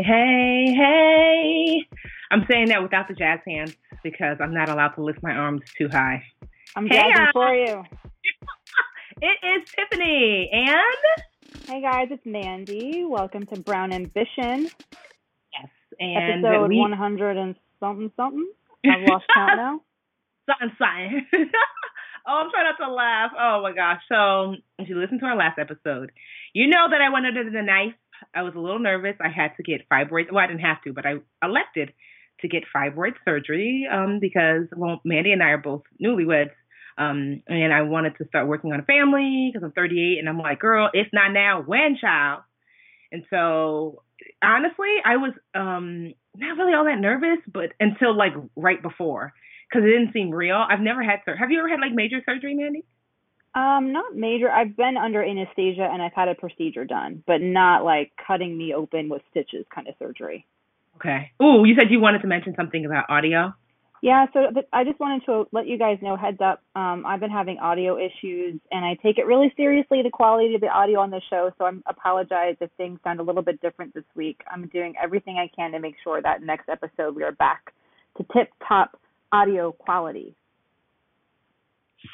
Hey, hey, hey. I'm saying that without the jazz hands because I'm not allowed to lift my arms too high. I'm hey, jazzing for you. it is Tiffany and Hey guys, it's Mandi. Welcome to Brown Ambition. Yes, and episode we... 100 and something something. I've lost count now. something something. oh, I'm trying not to laugh. Oh my gosh. So, if you listen to our last episode, you know that I went under the knife I was a little nervous. I had to get fibroid. Well, I didn't have to, but I elected to get fibroid surgery um, because, well, Mandi and I are both newlyweds. Um, and I wanted to start working on a family because I'm 38. And I'm like, girl, it's not now. When, child? And so, honestly, I was um, not really all that nervous, but until like right before because it didn't seem real. I've never had surgery. Have you ever had like major surgery, Mandi? Um, not major. I've been under anesthesia and I've had a procedure done, but not like cutting me open with stitches kind of surgery. Okay. Oh, you said you wanted to mention something about audio. Yeah, so I just wanted to let you guys know heads up. Um, I've been having audio issues, and I take it really seriously the quality of the audio on the show. So I apologize if things sound a little bit different this week. I'm doing everything I can to make sure that next episode we are back to tip top audio quality.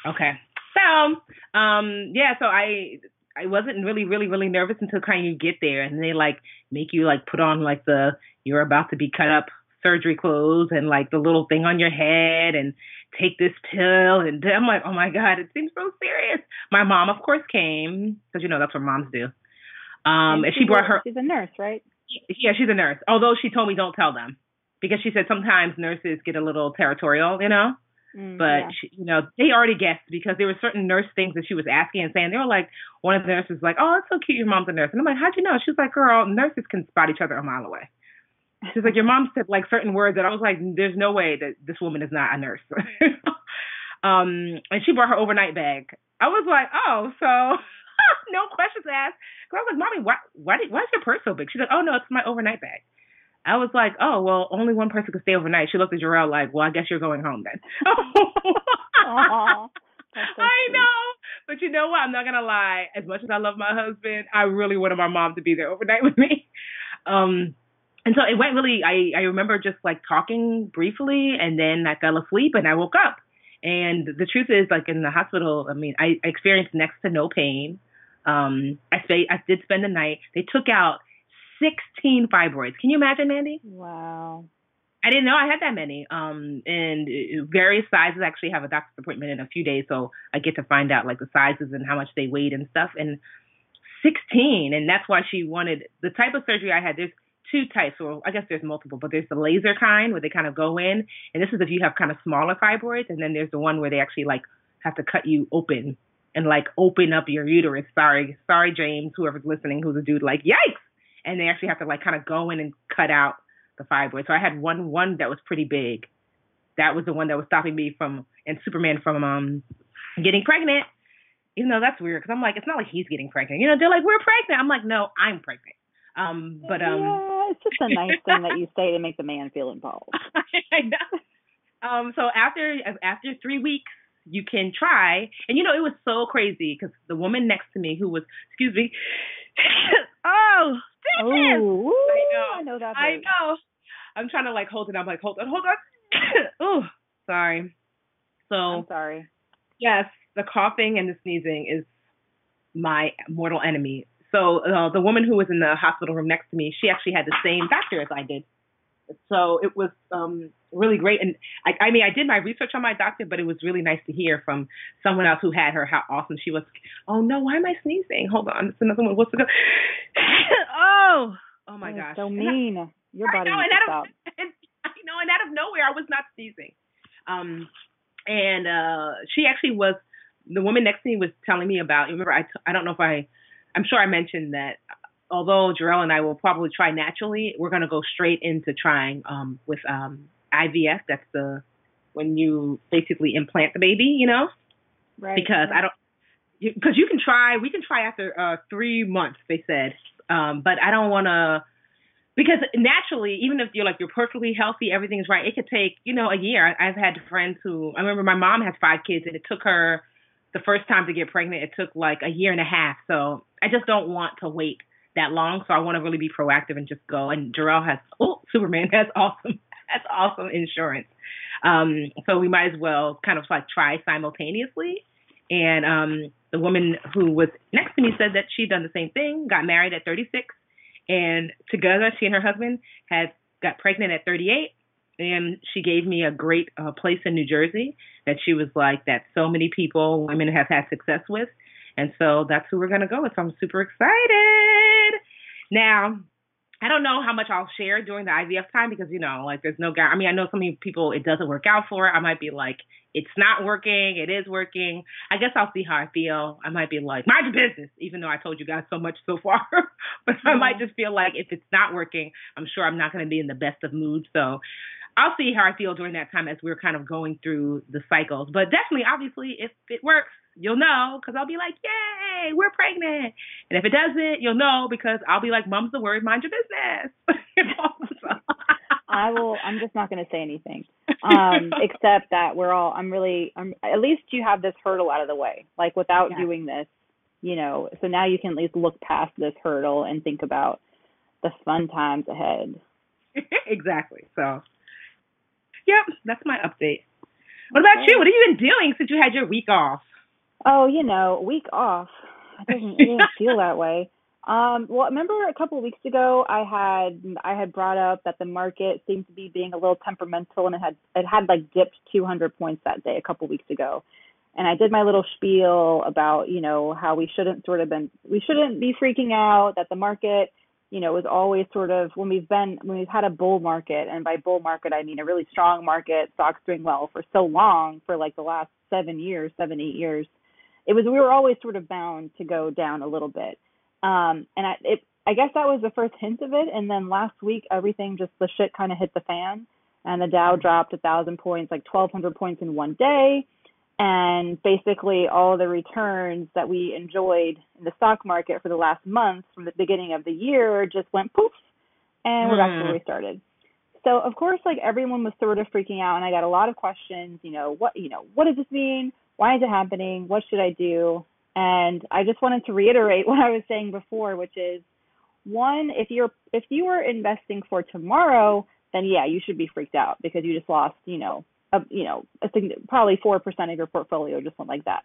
Okay. So, um, yeah, so I I wasn't really, really, really nervous until kind of you get there, and they like make you like put on like the you're about to be cut up surgery clothes and like the little thing on your head and take this pill and I'm like, oh my god, it seems so serious. My mom, of course, came because you know that's what moms do. Um, and, and she brought her. She's a nurse, right? Yeah, she's a nurse. Although she told me don't tell them because she said sometimes nurses get a little territorial, you know. Mm, but yeah. she, you know, they already guessed because there were certain nurse things that she was asking and saying. They were like, one of the nurses was like, "Oh, it's so cute, your mom's a nurse," and I'm like, "How'd you know?" She was like, "Girl, nurses can spot each other a mile away." She's like, "Your mom said like certain words that I was like, there's no way that this woman is not a nurse." um, and she brought her overnight bag. I was like, "Oh, so." no questions asked. Cause I was like, "Mommy, why, why, why is your purse so big?" She's like, "Oh no, it's my overnight bag." I was like, oh, well, only one person could stay overnight. She looked at Jarrell like, well, I guess you're going home then. Aww, so I know. But you know what? I'm not going to lie. As much as I love my husband, I really wanted my mom to be there overnight with me. Um, and so it went really, I, I remember just like talking briefly and then I fell asleep and I woke up. And the truth is, like in the hospital, I mean, I, I experienced next to no pain. Um, I stayed, I did spend the night. They took out 16 fibroids. Can you imagine, Mandi? Wow. I didn't know I had that many. Um, and various sizes. I actually have a doctor's appointment in a few days, so I get to find out like the sizes and how much they weighed and stuff. And 16, and that's why she wanted the type of surgery I had. There's two types, or I guess there's multiple, but there's the laser kind where they kind of go in, and this is if you have kind of smaller fibroids, and then there's the one where they actually like have to cut you open and like open up your uterus. Sorry, sorry, James, whoever's listening, who's a dude, like yikes and they actually have to like kind of go in and cut out the fibroid. So I had one one that was pretty big. That was the one that was stopping me from and Superman from um getting pregnant. Even though that's weird because I'm like, it's not like he's getting pregnant. You know, they're like, we're pregnant. I'm like, no, I'm pregnant. Um, but um, yeah, it's just a nice thing that you say to make the man feel involved. I know. Um, so after after three weeks, you can try. And you know, it was so crazy because the woman next to me, who was, excuse me, oh, Oh, I know. I know that. I know. I'm trying to like hold it. I'm like, hold on, hold on. oh, sorry. So I'm sorry. Yes. the coughing and the sneezing is my mortal enemy. So uh, the woman who was in the hospital room next to me, she actually had the same doctor as I did. So it was um, really great. And I, I mean, I did my research on my doctor, but it was really nice to hear from someone else who had her how awesome she was. Oh no, why am I sneezing? Hold on, it's another one. What's the go? oh, oh my gosh, so mean. I, Your body I know, and out of, and, I know, and out of nowhere, I was not sneezing. Um, and uh, she actually was the woman next to me was telling me about. Remember, I t- I don't know if I, I'm sure I mentioned that although Jarrell and I will probably try naturally, we're going to go straight into trying um, with um, IVF. That's the when you basically implant the baby, you know? Right. Because I don't, because you, you, can try, we can try after uh, three months, they said. Um, but I don't want to, because naturally, even if you're like you're perfectly healthy, everything's right, it could take you know a year. I've had friends who I remember my mom has five kids, and it took her the first time to get pregnant. It took like a year and a half. So I just don't want to wait that long. So I want to really be proactive and just go. And Jarrell has oh Superman has awesome has awesome insurance. Um, so we might as well kind of like try simultaneously. And um, the woman who was next to me said that she'd done the same thing, got married at 36, and together she and her husband had got pregnant at 38. And she gave me a great uh, place in New Jersey that she was like that so many people, women have had success with. And so that's who we're to go with. So I'm super excited. Now, I don't know how much I'll share during the IVF time because you know, like there's no guy. I mean, I know some people it doesn't work out for. I might be like, it's not working. It is working. I guess I'll see how I feel. I might be like, mind your business, even though I told you guys so much so far. but I might mm-hmm. just feel like if it's not working, I'm sure I'm not going to be in the best of moods. So I'll see how I feel during that time as we're kind of going through the cycles. But definitely, obviously, if it works, you'll know because I'll be like, yay, we're pregnant. And if it doesn't, you'll know because I'll be like, mom's the word, mind your business. I will. I'm just not going to say anything, um, except that we're all. I'm really. I'm. At least you have this hurdle out of the way. Like without yeah. doing this, you know. So now you can at least look past this hurdle and think about the fun times ahead. exactly. So, yep, that's my update. What about okay. you? What have you been doing since you had your week off? Oh, you know, week off. It doesn't feel that way. Um, well, remember a couple of weeks ago, I had I had brought up that the market seemed to be being a little temperamental, and it had it had like dipped 200 points that day a couple of weeks ago, and I did my little spiel about you know how we shouldn't sort of been we shouldn't be freaking out that the market you know it was always sort of when we've been when we've had a bull market, and by bull market I mean a really strong market, stocks doing well for so long for like the last seven years, seven eight years it was we were always sort of bound to go down a little bit. Um, and I it I guess that was the first hint of it. And then last week everything just the shit kind of hit the fan, and the Dow dropped a thousand points, like twelve hundred points in one day. And basically, all the returns that we enjoyed in the stock market for the last month from the beginning of the year just went poof, and we're back to where we hmm. started. So of course, like everyone was sort of freaking out, and I got a lot of questions. You know, what you know, what does this mean? why is it happening? What should I do? And I just wanted to reiterate what I was saying before, which is one, if you're if you are investing for tomorrow, then yeah, you should be freaked out because you just lost, you know, a, you know, a, probably four percent of your portfolio just went like that.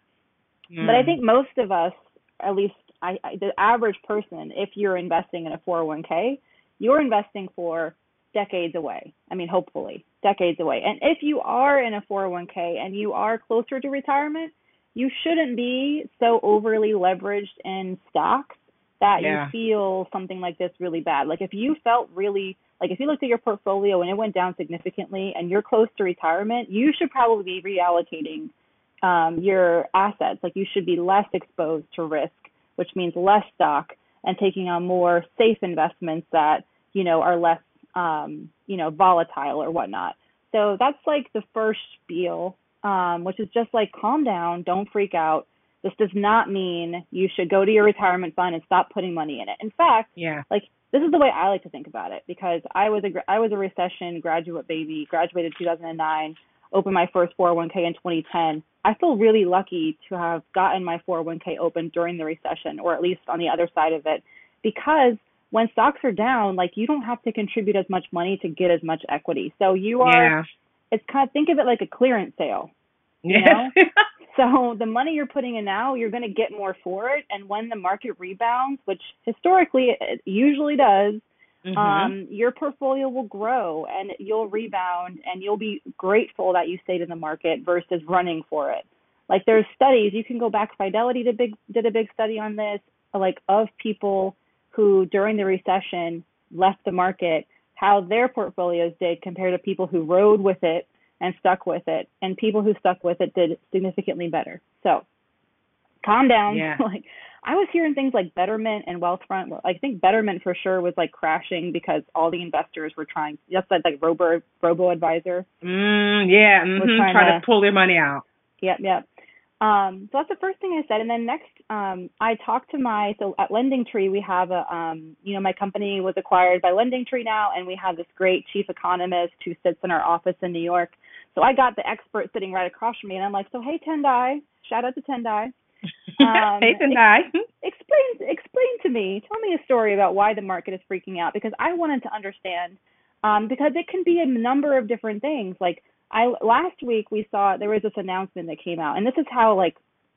Mm. But I think most of us, at least I, I, the average person, if you're investing in a 401k, you're investing for decades away. I mean, hopefully, decades away. And if you are in a 401k and you are closer to retirement, you shouldn't be so overly leveraged in stocks that yeah. you feel something like this really bad. Like if you felt really like if you looked at your portfolio and it went down significantly and you're close to retirement, you should probably be reallocating um, your assets. Like you should be less exposed to risk, which means less stock and taking on more safe investments that you know are less um, you know, volatile or whatnot. So that's like the first spiel, um, which is just like calm down, don't freak out. This does not mean you should go to your retirement fund and stop putting money in it. In fact, yeah, like this is the way I like to think about it because I was a I was a recession graduate baby, graduated 2009, opened my first 401k in 2010. I feel really lucky to have gotten my 401k open during the recession, or at least on the other side of it, because when stocks are down, like you don't have to contribute as much money to get as much equity. So you are, yeah. it's kind of think of it like a clearance sale. You yeah. know? So the money you're putting in now, you're going to get more for it. And when the market rebounds, which historically it usually does, mm-hmm. um, your portfolio will grow and you'll rebound and you'll be grateful that you stayed in the market versus running for it. Like there's studies, you can go back. Fidelity did big did a big study on this, like of people who during the recession left the market, how their portfolios did compared to people who rode with it and stuck with it, and people who stuck with it did significantly better. So calm down. Yeah. like I was hearing things like Betterment and Wealthfront. I think Betterment for sure was like crashing because all the investors were trying. Just like like Robo Robo Advisor. Mm, yeah, mm-hmm. trying, trying to, to pull their money out. Yep, yep. Um, so that's the first thing I said. And then next, um, I talked to my, so at Lending Tree, we have a, um, you know, my company was acquired by Lending Tree now, and we have this great chief economist who sits in our office in New York. So I got the expert sitting right across from me, and I'm like, so hey, Tendayi, shout out to Tendayi. Um, hey, Tendayi. explain, explain to me, tell me a story about why the market is freaking out because I wanted to understand, um, because it can be a number of different things. Like I last week we saw there was this announcement that came out, and this is how like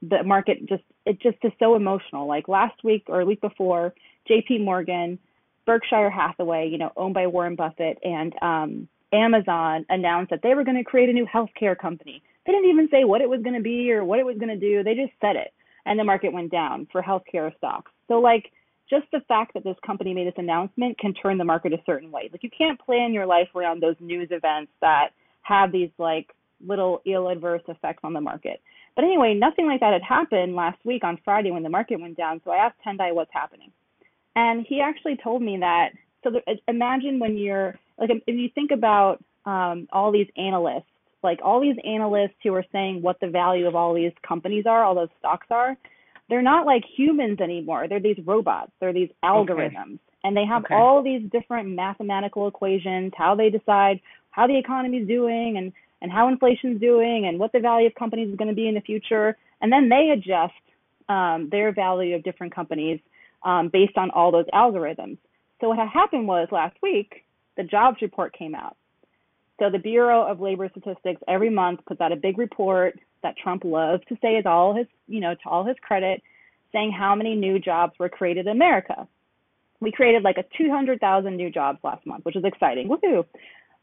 the market just it just is so emotional. Like last week or a week before, J.P. Morgan, Berkshire Hathaway, you know, owned by Warren Buffett, and um, Amazon announced that they were going to create a new healthcare company. They didn't even say what it was going to be or what it was going to do. They just said it, and the market went down for healthcare stocks. So like just the fact that this company made this announcement can turn the market a certain way. Like you can't plan your life around those news events that have these like little ill adverse effects on the market. But anyway, nothing like that had happened last week on Friday when the market went down. So I asked Tendayi what's happening. And he actually told me that. So imagine when you're like, if you think about um, all these analysts, like all these analysts who are saying what the value of all these companies are, all those stocks are, they're not like humans anymore. They're these robots. They're these algorithms. Okay. And they have okay. all these different mathematical equations, how they decide how the economy is doing and and how inflation's doing and what the value of companies is going to be in the future and then they adjust um, their value of different companies um, based on all those algorithms so what had happened was last week the jobs report came out so the bureau of labor statistics every month puts out a big report that trump loves to say is all his you know to all his credit saying how many new jobs were created in america we created like a 200,000 new jobs last month, which is exciting. Woohoo!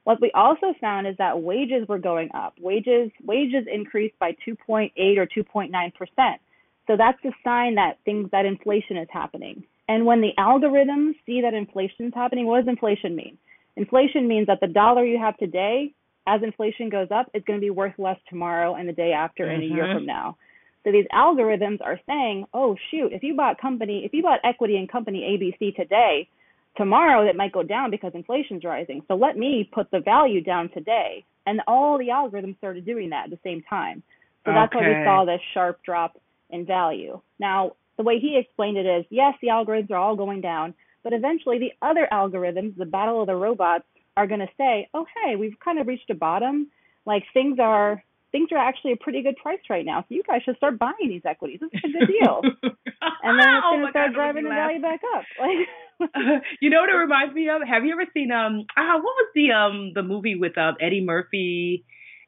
What we also found is that wages were going up. Wages wages increased by 2.8 or 2.9 percent. So that's a sign that things that inflation is happening. And when the algorithms see that inflation is happening, what does inflation mean? Inflation means that the dollar you have today, as inflation goes up, is going to be worth less tomorrow and the day after mm-hmm. and a year mm-hmm. from now. So these algorithms are saying, oh shoot, if you bought company, if you bought equity in company ABC today, tomorrow it might go down because inflation's rising. So let me put the value down today. And all the algorithms started doing that at the same time. So that's okay. why we saw this sharp drop in value. Now, the way he explained it is yes, the algorithms are all going down, but eventually the other algorithms, the battle of the robots, are going to say, oh, hey, we've kind of reached a bottom. Like things are things are actually a pretty good price right now. So you guys should start buying these equities. This is a good deal. and then it's oh going to start God, driving the value back up. Like you know what it reminds me of? Have you ever seen um ah what was the um the movie with um Eddie Murphy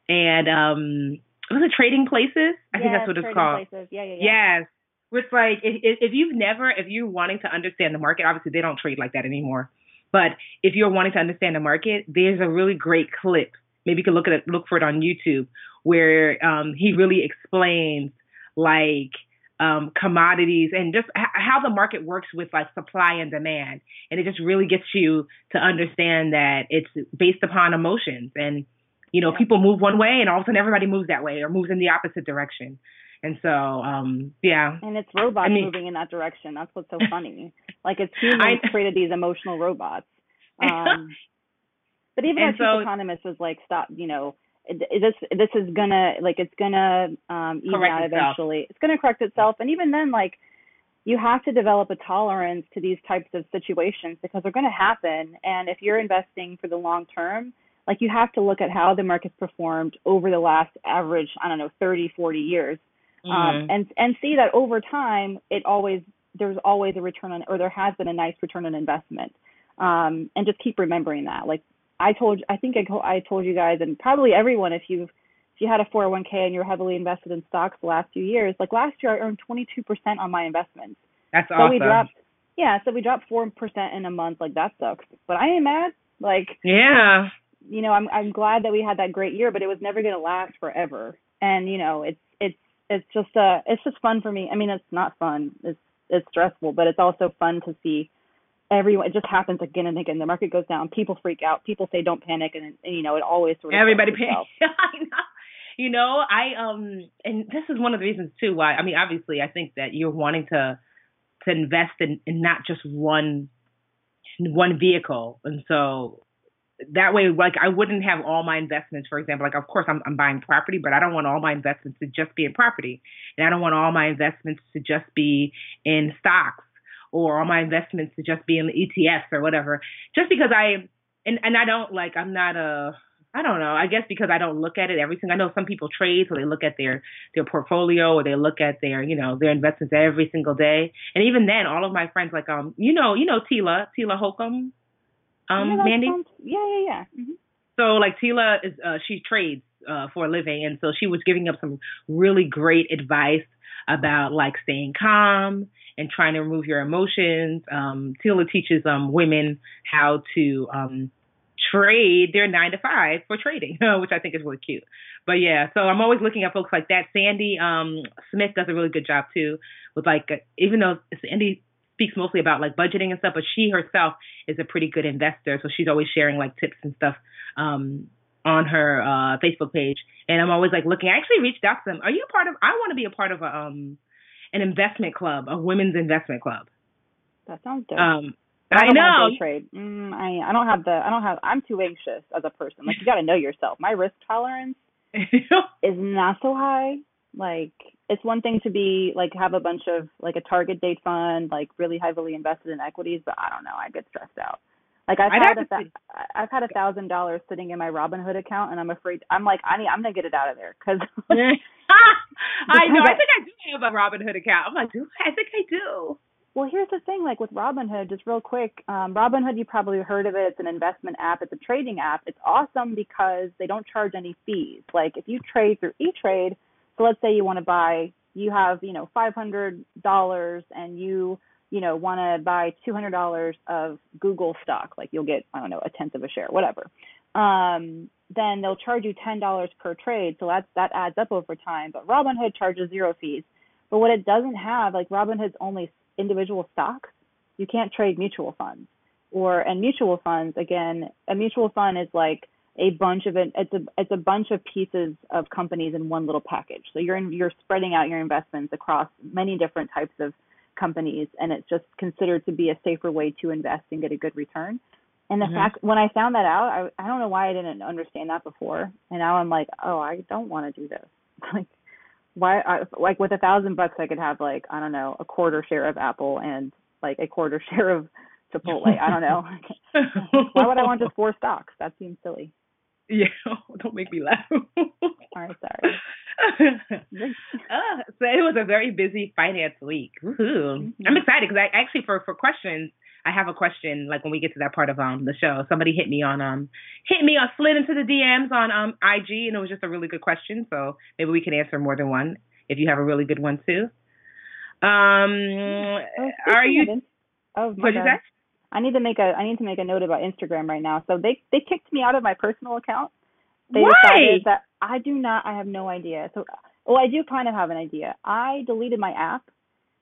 and um was it Trading Places? I yes, think that's what it's called. Places. Yeah, yeah, yeah. Yes. It's like if, if you've never if you're wanting to understand the market, obviously they don't trade like that anymore. But if you're wanting to understand the market, there's a really great clip. Maybe you can look at it, look for it on YouTube where um, he really explains like um, commodities and just h- how the market works with like supply and demand. And it just really gets you to understand that it's based upon emotions. And, you know, people move one way and all of a sudden everybody moves that way or moves in the opposite direction. And so, um, yeah. And it's robots I mean, moving in that direction. That's what's so funny. like it's humans I, created these emotional robots. Um, but even our so, chief economist was like, stop, you know, this this is gonna like it's gonna um even correct out itself. eventually. It's gonna correct itself. And even then like you have to develop a tolerance to these types of situations because they're going to happen. And if you're investing for the long term like you have to look at how the market's performed over the last average i don't know 30 40 years. Um, mm-hmm. um, and and see that over time it always there's always a return on or there has been a nice return on investment. Um, and just keep remembering that. Like I told I think I, I told you guys and probably everyone if you've if you had a 401k and you're heavily invested in stocks the last few years, like last year I earned 22% on my investments. That's so awesome. we dropped, yeah, so we dropped 4% in a month. Like that sucks, but I ain't mad. Like, yeah, you know, I'm I'm glad that we had that great year, but it was never going to last forever. And you know, it's it's it's just uh it's just fun for me. I mean, it's not fun. It's it's stressful, but it's also fun to see everyone it just happens again and again. The market goes down. People freak out. People say don't panic and, and you know it always sort of everybody panics you know i um and this is one of the reasons too why i mean obviously i think that you're wanting to to invest in, in not just one one vehicle. And so that way like i wouldn't have all my investments for example like of course i'm, I'm buying property but i don't want all my investments to just be in property. And i don't want all my investments to just be in stocks or all my investments to just be in the ETFs or whatever. Just because I and and I don't like I'm not a I don't know. I guess because I don't look at it every single. I know some people trade, so they look at their their portfolio or they look at their you know their investments every single day. And even then, all of my friends like um you know you know Tila Tila Holcomb, um yeah, Mandi. Sounds, yeah yeah yeah. Mm-hmm. So like Tila is uh, she trades uh, for a living, and so she was giving up some really great advice about like staying calm and trying to remove your emotions. Um, Tila teaches um, women how to um, trade their nine to five for trading, which I think is really cute. But yeah, so I'm always looking at folks like that. Sandy um, Smith does a really good job too, with like even though Sandy speaks mostly about like budgeting and stuff, but she herself is a pretty good investor, so she's always sharing like tips and stuff um, on her uh, Facebook page. And I'm always like looking. I actually reached out to them. Are you a part of? I want to be a part of a um an investment club, a women's investment club. That sounds good. Um, I, I know. Day trade. Mm, I I don't have the I don't have I'm too anxious as a person. Like you got to know yourself. My risk tolerance is not so high. Like it's one thing to be like have a bunch of like a target date fund, like really heavily invested in equities, but I don't know. I get stressed out. Like I've I'd had a th- I've had a thousand dollars sitting in my Robinhood account, and I'm afraid I'm like I need I'm gonna get it out of there because. I know. I think I do have a Robinhood account. I'm like, do I think I do. Well, here's the thing. Like with Robinhood, just real quick, um, Robinhood, you probably heard of it. It's an investment app. It's a trading app. It's awesome because they don't charge any fees. Like if you trade through E-Trade, so let's say you want to buy, you have you know five hundred dollars, and you you know, want to buy $200 of Google stock, like you'll get, I don't know, a tenth of a share, whatever. Um, then they'll charge you $10 per trade. So that, that adds up over time. But Robinhood charges zero fees. But what it doesn't have, like Robinhood's only individual stocks, you can't trade mutual funds. Or, and mutual funds, again, a mutual fund is like, a bunch of it it's a it's a bunch of pieces of companies in one little package so you're in, you're spreading out your investments across many different types of companies and it's just considered to be a safer way to invest and get a good return. And the mm-hmm. fact when I found that out, I I don't know why I didn't understand that before. And now I'm like, oh, I don't want to do this. like why I, like with a thousand bucks I could have like, I don't know, a quarter share of Apple and like a quarter share of Chipotle. I don't know. why would I want just four stocks? That seems silly. Yeah, don't make me laugh. All right, sorry. uh, so it was a very busy finance week. Mm-hmm. I'm excited because I actually for for questions. I have a question like when we get to that part of um the show. Somebody hit me on um hit me on slid into the DMs on um IG and it was just a really good question. So maybe we can answer more than one if you have a really good one too. Um, oh, are you? Oh, what did you say? I need to make a I need to make a note about Instagram right now. So they they kicked me out of my personal account. They Why? decided that I do not I have no idea. So well I do kind of have an idea. I deleted my app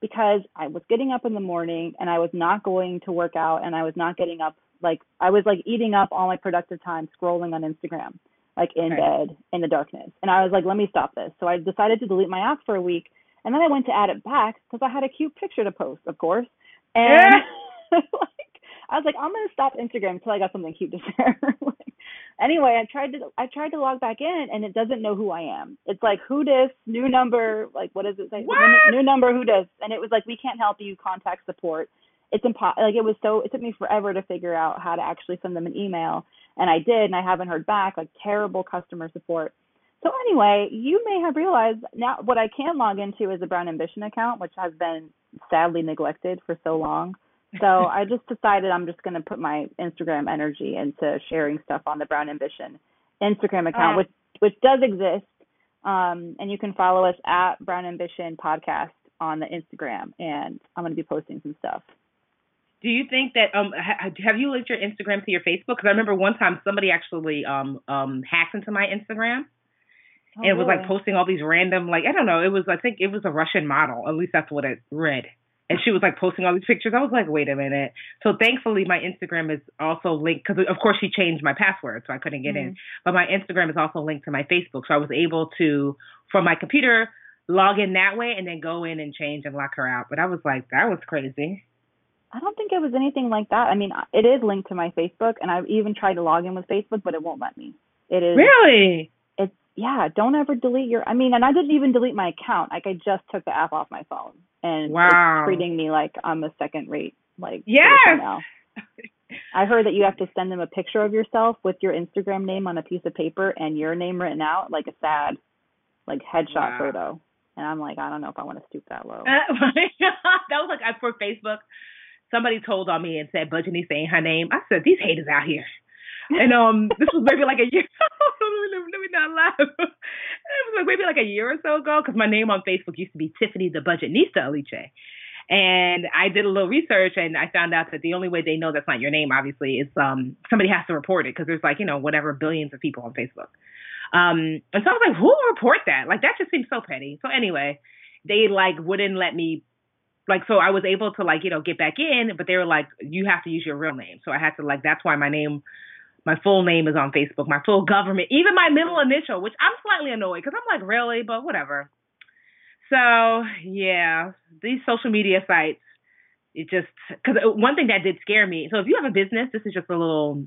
because I was getting up in the morning and I was not going to work out and I was not getting up like I was like eating up all my productive time scrolling on Instagram like in okay. bed in the darkness. And I was like let me stop this. So I decided to delete my app for a week and then I went to add it back because I had a cute picture to post, of course. And like I was like, I'm gonna stop Instagram until I got something cute to share. anyway, I tried to I tried to log back in and it doesn't know who I am. It's like who this new number like what does it say? New number who does? And it was like we can't help you. Contact support. It's impossible. Like it was so it took me forever to figure out how to actually send them an email, and I did, and I haven't heard back. Like terrible customer support. So anyway, you may have realized now what I can log into is a Brown Ambition account, which has been sadly neglected for so long. So I just decided I'm just going to put my Instagram energy into sharing stuff on the Brown Ambition Instagram account, uh, which which does exist. Um, and you can follow us at Brown Ambition Podcast on the Instagram, and I'm going to be posting some stuff. Do you think that um ha- have you linked your Instagram to your Facebook? Because I remember one time somebody actually um um hacked into my Instagram. Oh, and it was really? like posting all these random like I don't know it was I think it was a Russian model at least that's what it read and she was like posting all these pictures I was like wait a minute so thankfully my Instagram is also linked because of course she changed my password so I couldn't get mm-hmm. in but my Instagram is also linked to my Facebook so I was able to from my computer log in that way and then go in and change and lock her out but I was like that was crazy I don't think it was anything like that. I mean, it is linked to my Facebook, and I've even tried to log in with Facebook, but it won't let me. It is really. It's yeah. Don't ever delete your. I mean, and I didn't even delete my account. Like I just took the app off my phone, and wow. it's treating me like I'm a second rate. Like. Now. I heard that you have to send them a picture of yourself with your Instagram name on a piece of paper and your name written out, like a sad, like headshot wow. photo. And I'm like, I don't know if I want to stoop that low. that was like for Facebook somebody told on me and said Budgetney saying her name. I said, these haters out here. And um, this was maybe like a year. let me not laugh. It was like maybe like a year or so ago because my name on Facebook used to be Tiffany the Budgetnista Aliche. And I did a little research and I found out that the only way they know that's not your name, obviously, is um somebody has to report it because there's like, you know, whatever billions of people on Facebook. Um, and so I was like, who will report that? Like that just seems so petty. So anyway, they like wouldn't let me like so I was able to like you know get back in, but they were like you have to use your real name. So I had to like that's why my name, my full name is on Facebook, my full government, even my middle initial, which I'm slightly annoyed because I'm like really, but whatever. So yeah, these social media sites, it just because one thing that did scare me. So if you have a business, this is just a little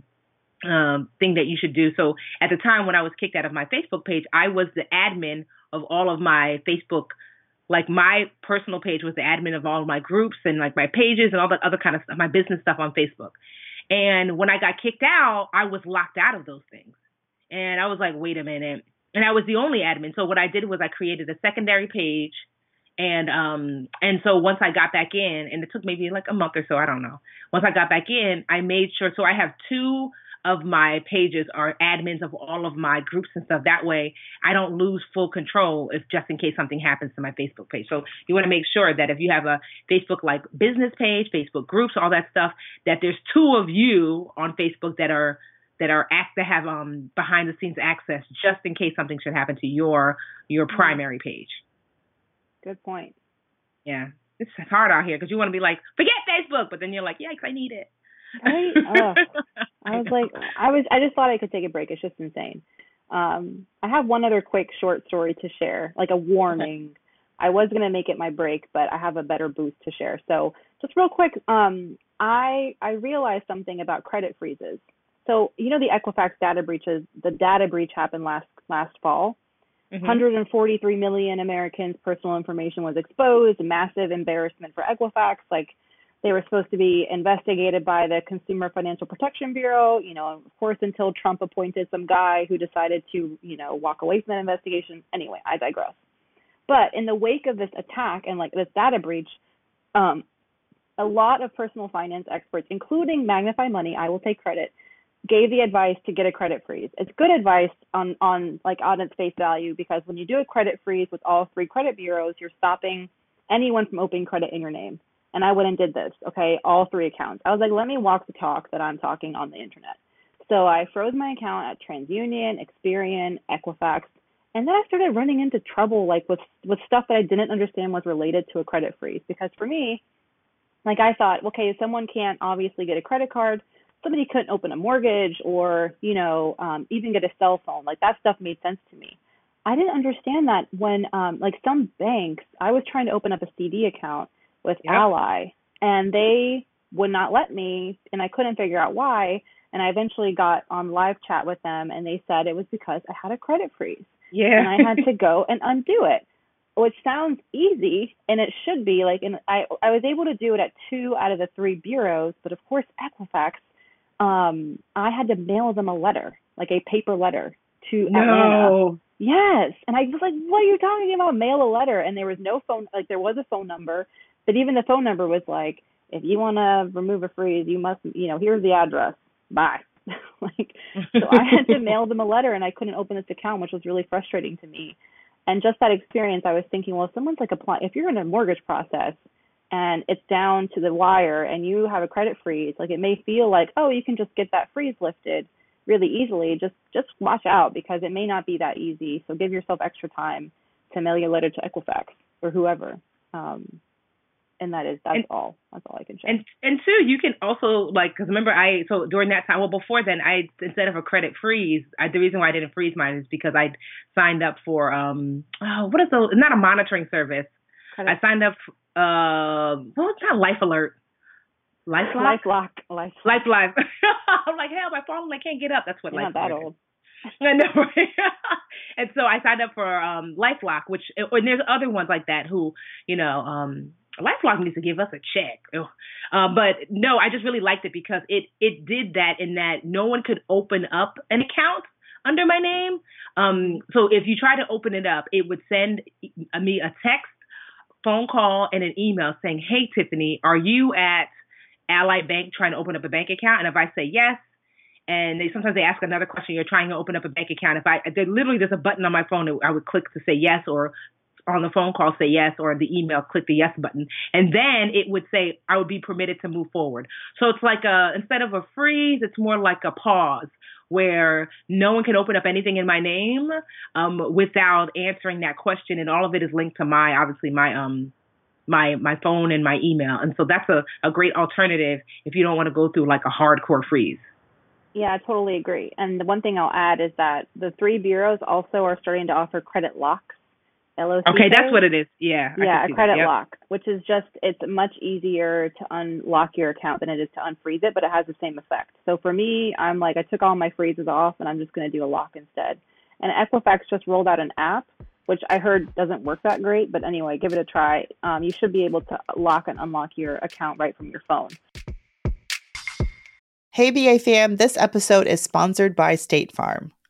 um, thing that you should do. So at the time when I was kicked out of my Facebook page, I was the admin of all of my Facebook like my personal page was the admin of all of my groups and like my pages and all that other kind of stuff, my business stuff on Facebook. And when I got kicked out, I was locked out of those things. And I was like, wait a minute. And I was the only admin. So what I did was I created a secondary page. And um and so once I got back in, and it took maybe like a month or so, I don't know. Once I got back in, I made sure so I have two of my pages are admins of all of my groups and stuff. That way, I don't lose full control if just in case something happens to my Facebook page. So you want to make sure that if you have a Facebook like business page, Facebook groups, all that stuff, that there's two of you on Facebook that are that are act that have um behind the scenes access just in case something should happen to your your mm-hmm. primary page. Good point. Yeah. It's hard out here because you want to be like, forget Facebook, but then you're like, yikes, I need it. Right? I was like, I was, I just thought I could take a break. It's just insane. Um, I have one other quick short story to share, like a warning. I was gonna make it my break, but I have a better boost to share. So just real quick, um, I I realized something about credit freezes. So you know the Equifax data breaches. The data breach happened last last fall. Mm-hmm. 143 million Americans' personal information was exposed. Massive embarrassment for Equifax. Like they were supposed to be investigated by the Consumer Financial Protection Bureau, you know, of course, until Trump appointed some guy who decided to, you know, walk away from that investigation. Anyway, I digress. But in the wake of this attack and like this data breach, um, a lot of personal finance experts, including Magnify Money, I will take credit, gave the advice to get a credit freeze. It's good advice on on like on its face value because when you do a credit freeze with all three credit bureaus, you're stopping anyone from opening credit in your name and I went and did this, okay, all three accounts. I was like, let me walk the talk that I'm talking on the internet. So I froze my account at TransUnion, Experian, Equifax, and then I started running into trouble like with with stuff that I didn't understand was related to a credit freeze. Because for me, like I thought, okay, someone can't obviously get a credit card, somebody couldn't open a mortgage or you know um, even get a cell phone. Like that stuff made sense to me. I didn't understand that when um, like some banks, I was trying to open up a CD account with yep. Ally, and they would not let me, and I couldn't figure out why. And I eventually got on live chat with them, and they said it was because I had a credit freeze. Yeah. And I had to go and undo it, which sounds easy, and it should be. Like, and I I was able to do it at two out of the three bureaus, but of course Equifax, um, I had to mail them a letter, like a paper letter to no. Atlanta. Yes. And I was like, what are you talking about? Mail a letter. And there was no phone, like there was a phone number. But even the phone number was like, if you want to remove a freeze, you must, you know, here's the address. Bye. like, so I had to mail them a letter, and I couldn't open this account, which was really frustrating to me. And just that experience, I was thinking, well, if someone's like applying, if you're in a mortgage process and it's down to the wire and you have a credit freeze, like it may feel like, oh, you can just get that freeze lifted really easily. Just just watch out because it may not be that easy. So give yourself extra time to mail your letter to Equifax or whoever. Um, and that is that's and, all. That's all I can share. And and two, you can also like because remember I so during that time, well before then, I instead of a credit freeze, I, the reason why I didn't freeze mine is because I signed up for um oh what is the not a monitoring service. Credit. I signed up uh well it's not Life Alert. Life Life Lock. Life Life Life. I'm like hell, my phone I can't get up. That's what You're Life not that old. I know, and so I signed up for um LifeLock, which and there's other ones like that who, you know, um LifeLock needs to give us a check. Uh, but no, I just really liked it because it it did that in that no one could open up an account under my name. Um, so if you try to open it up, it would send me a text, phone call, and an email saying, "Hey Tiffany, are you at Ally Bank trying to open up a bank account?" And if I say yes, and they sometimes they ask another question. You're trying to open up a bank account. If I literally there's a button on my phone that I would click to say yes or on the phone call say yes or the email click the yes button. And then it would say i would be permitted to move forward. So it's like a instead of a freeze it's more like a pause where no one can open up anything in my name um, without answering that question. And all of it is linked to my obviously my um my my phone and my email. And so that's a, a great alternative if you don't want to go through like a hardcore freeze. Yeah, I totally agree. And the one thing I'll add is that the three bureaus also are starting to offer credit locks. LOC okay, that's what it is. Yeah. yeah, a credit yep. lock, which is just it's much easier to unlock your account than it is to unfreeze it, but it has the same effect. So for me, I'm like I took all my freezes off and I'm just going to do a lock instead. And Equifax just rolled out an app, which I heard doesn't work that great, but anyway, give it a try. Um, you should be able to lock and unlock your account right from your phone. Hey BA fam, this episode is sponsored by State Farm.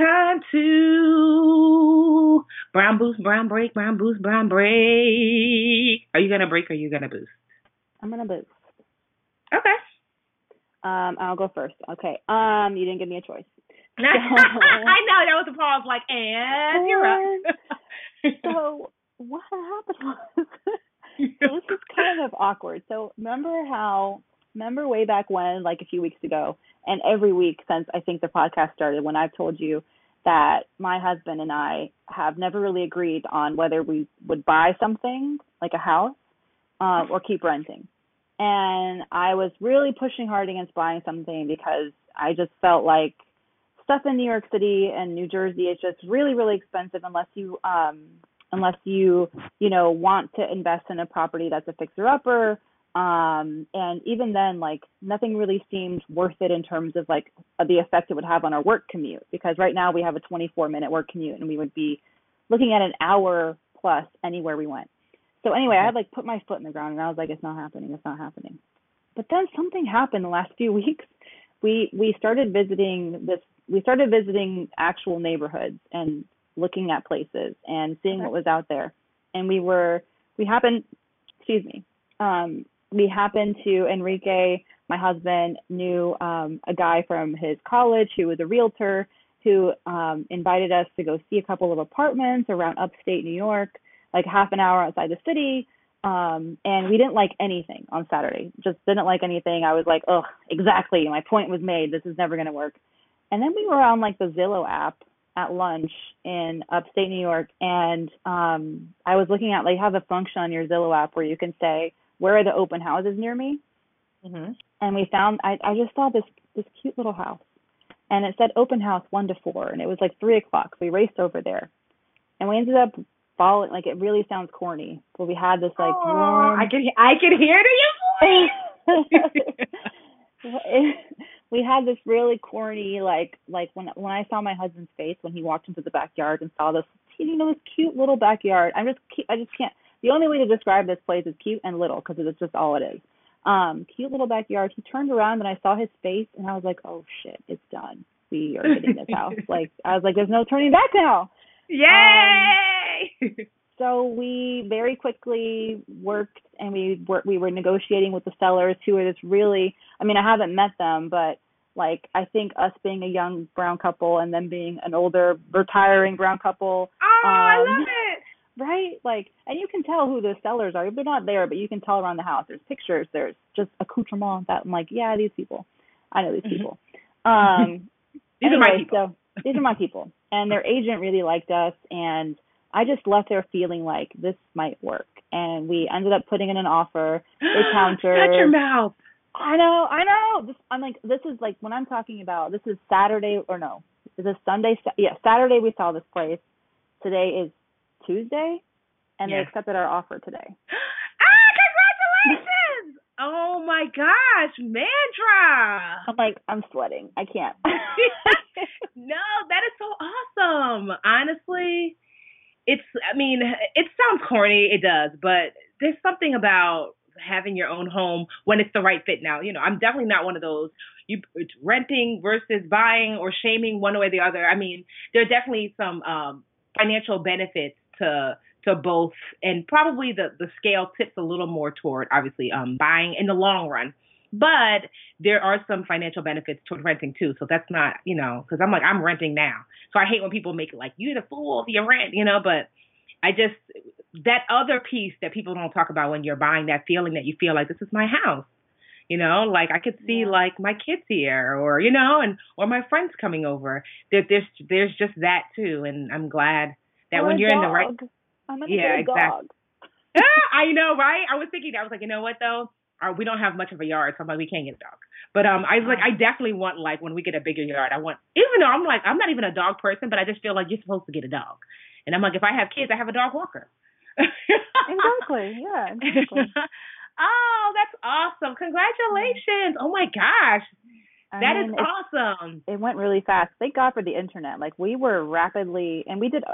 Time to brown boost, brown break, brown boost, brown break. Are you gonna break or are you gonna boost? I'm gonna boost. Okay. Um, I'll go first. Okay. Um, you didn't give me a choice. So, I know that was a pause. Like, and you're up. so what happened was this is kind of awkward. So remember how remember way back when, like a few weeks ago, and every week since I think the podcast started, when I've told you that my husband and I have never really agreed on whether we would buy something like a house uh, or keep renting. And I was really pushing hard against buying something because I just felt like stuff in New York City and New Jersey is just really, really expensive unless you um unless you, you know, want to invest in a property that's a fixer upper um and even then like nothing really seemed worth it in terms of like the effect it would have on our work commute because right now we have a 24 minute work commute and we would be looking at an hour plus anywhere we went. So anyway i had like put my foot in the ground and i was like it's not happening it's not happening. But then something happened the last few weeks. We we started visiting this we started visiting actual neighborhoods and looking at places and seeing what was out there. And we were we happened excuse me um, we happened to Enrique, my husband, knew um, a guy from his college who was a realtor who um, invited us to go see a couple of apartments around upstate New York, like half an hour outside the city. Um, and we didn't like anything on Saturday. Just didn't like anything. I was like, oh, exactly. My point was made. This is never going to work. And then we were on like the Zillow app at lunch in upstate New York, and um, I was looking at like have a function on your Zillow app where you can say where are the open houses near me? Mm-hmm. And we found I I just saw this this cute little house, and it said open house one to four, and it was like three o'clock. So we raced over there, and we ended up following. Like it really sounds corny, but we had this like Aw, warm. I can I can hear it in your voice. we had this really corny like like when when I saw my husband's face when he walked into the backyard and saw this you know this cute little backyard. I'm just I just can't. The only way to describe this place is cute and little because it's just all it is. Um, cute little backyard. He turned around and I saw his face and I was like, oh shit, it's done. We are getting this house. Like I was like, there's no turning back now. Yay! So we very quickly worked and we were we were negotiating with the sellers who is really I mean I haven't met them but like I think us being a young brown couple and them being an older retiring brown couple oh, I Um, love it. Right like and you can tell who the sellers are they're not there but you can tell around the house there's pictures there's just accoutrement that I'm like yeah these people I know these Mhm. people um These are my people. So these are my people, and their agent really liked us, and I just left there feeling like this might work, and we ended up putting in an offer. They countered. Shut your mouth. I know, I know. This, I'm like, this is like when I'm talking about. This is Saturday or no? Is this Sunday? Yeah, Saturday we saw this place. Today is Tuesday, and Yeah. they accepted our offer today. ah, congratulations! oh my gosh, Mandra! I'm like, I'm sweating. I can't. no, that is so awesome. Honestly, it's I mean, it sounds corny, it does, but there's something about having your own home when it's the right fit now. You know, I'm definitely not one of those you it's renting versus buying or shaming one way or the other. I mean, there are definitely some um financial benefits to to both and probably the the scale tips a little more toward obviously um buying in the long run. But there are some financial benefits toward renting too. So that's not you know because i'm like i'm renting now. So i hate when people make it like you're the fool if you rent you know but i just that other piece that people don't talk about when you're buying that feeling that you feel like this is my house you know like i could see like my kids here or you know and or my friends coming over. There, there's there's just that too. And i'm glad that Or when you're in the right. I'm gonna Yeah, exactly. dog. I know, right? I was thinking that. I was like, you know what though? Uh, we don't have much of a yard, so I'm like, we can't get a dog. But um, I was like, I definitely want like when we get a bigger yard, I want. Even though I'm like, I'm not even a dog person, but I just feel like you're supposed to get a dog. And I'm like, if I have kids, I have a dog walker. Exactly. Yeah. Exactly. oh, that's awesome! Congratulations! Oh my gosh, I that is mean, it's- awesome. it went really fast. Thank God for the internet. Like we were rapidly, and we did.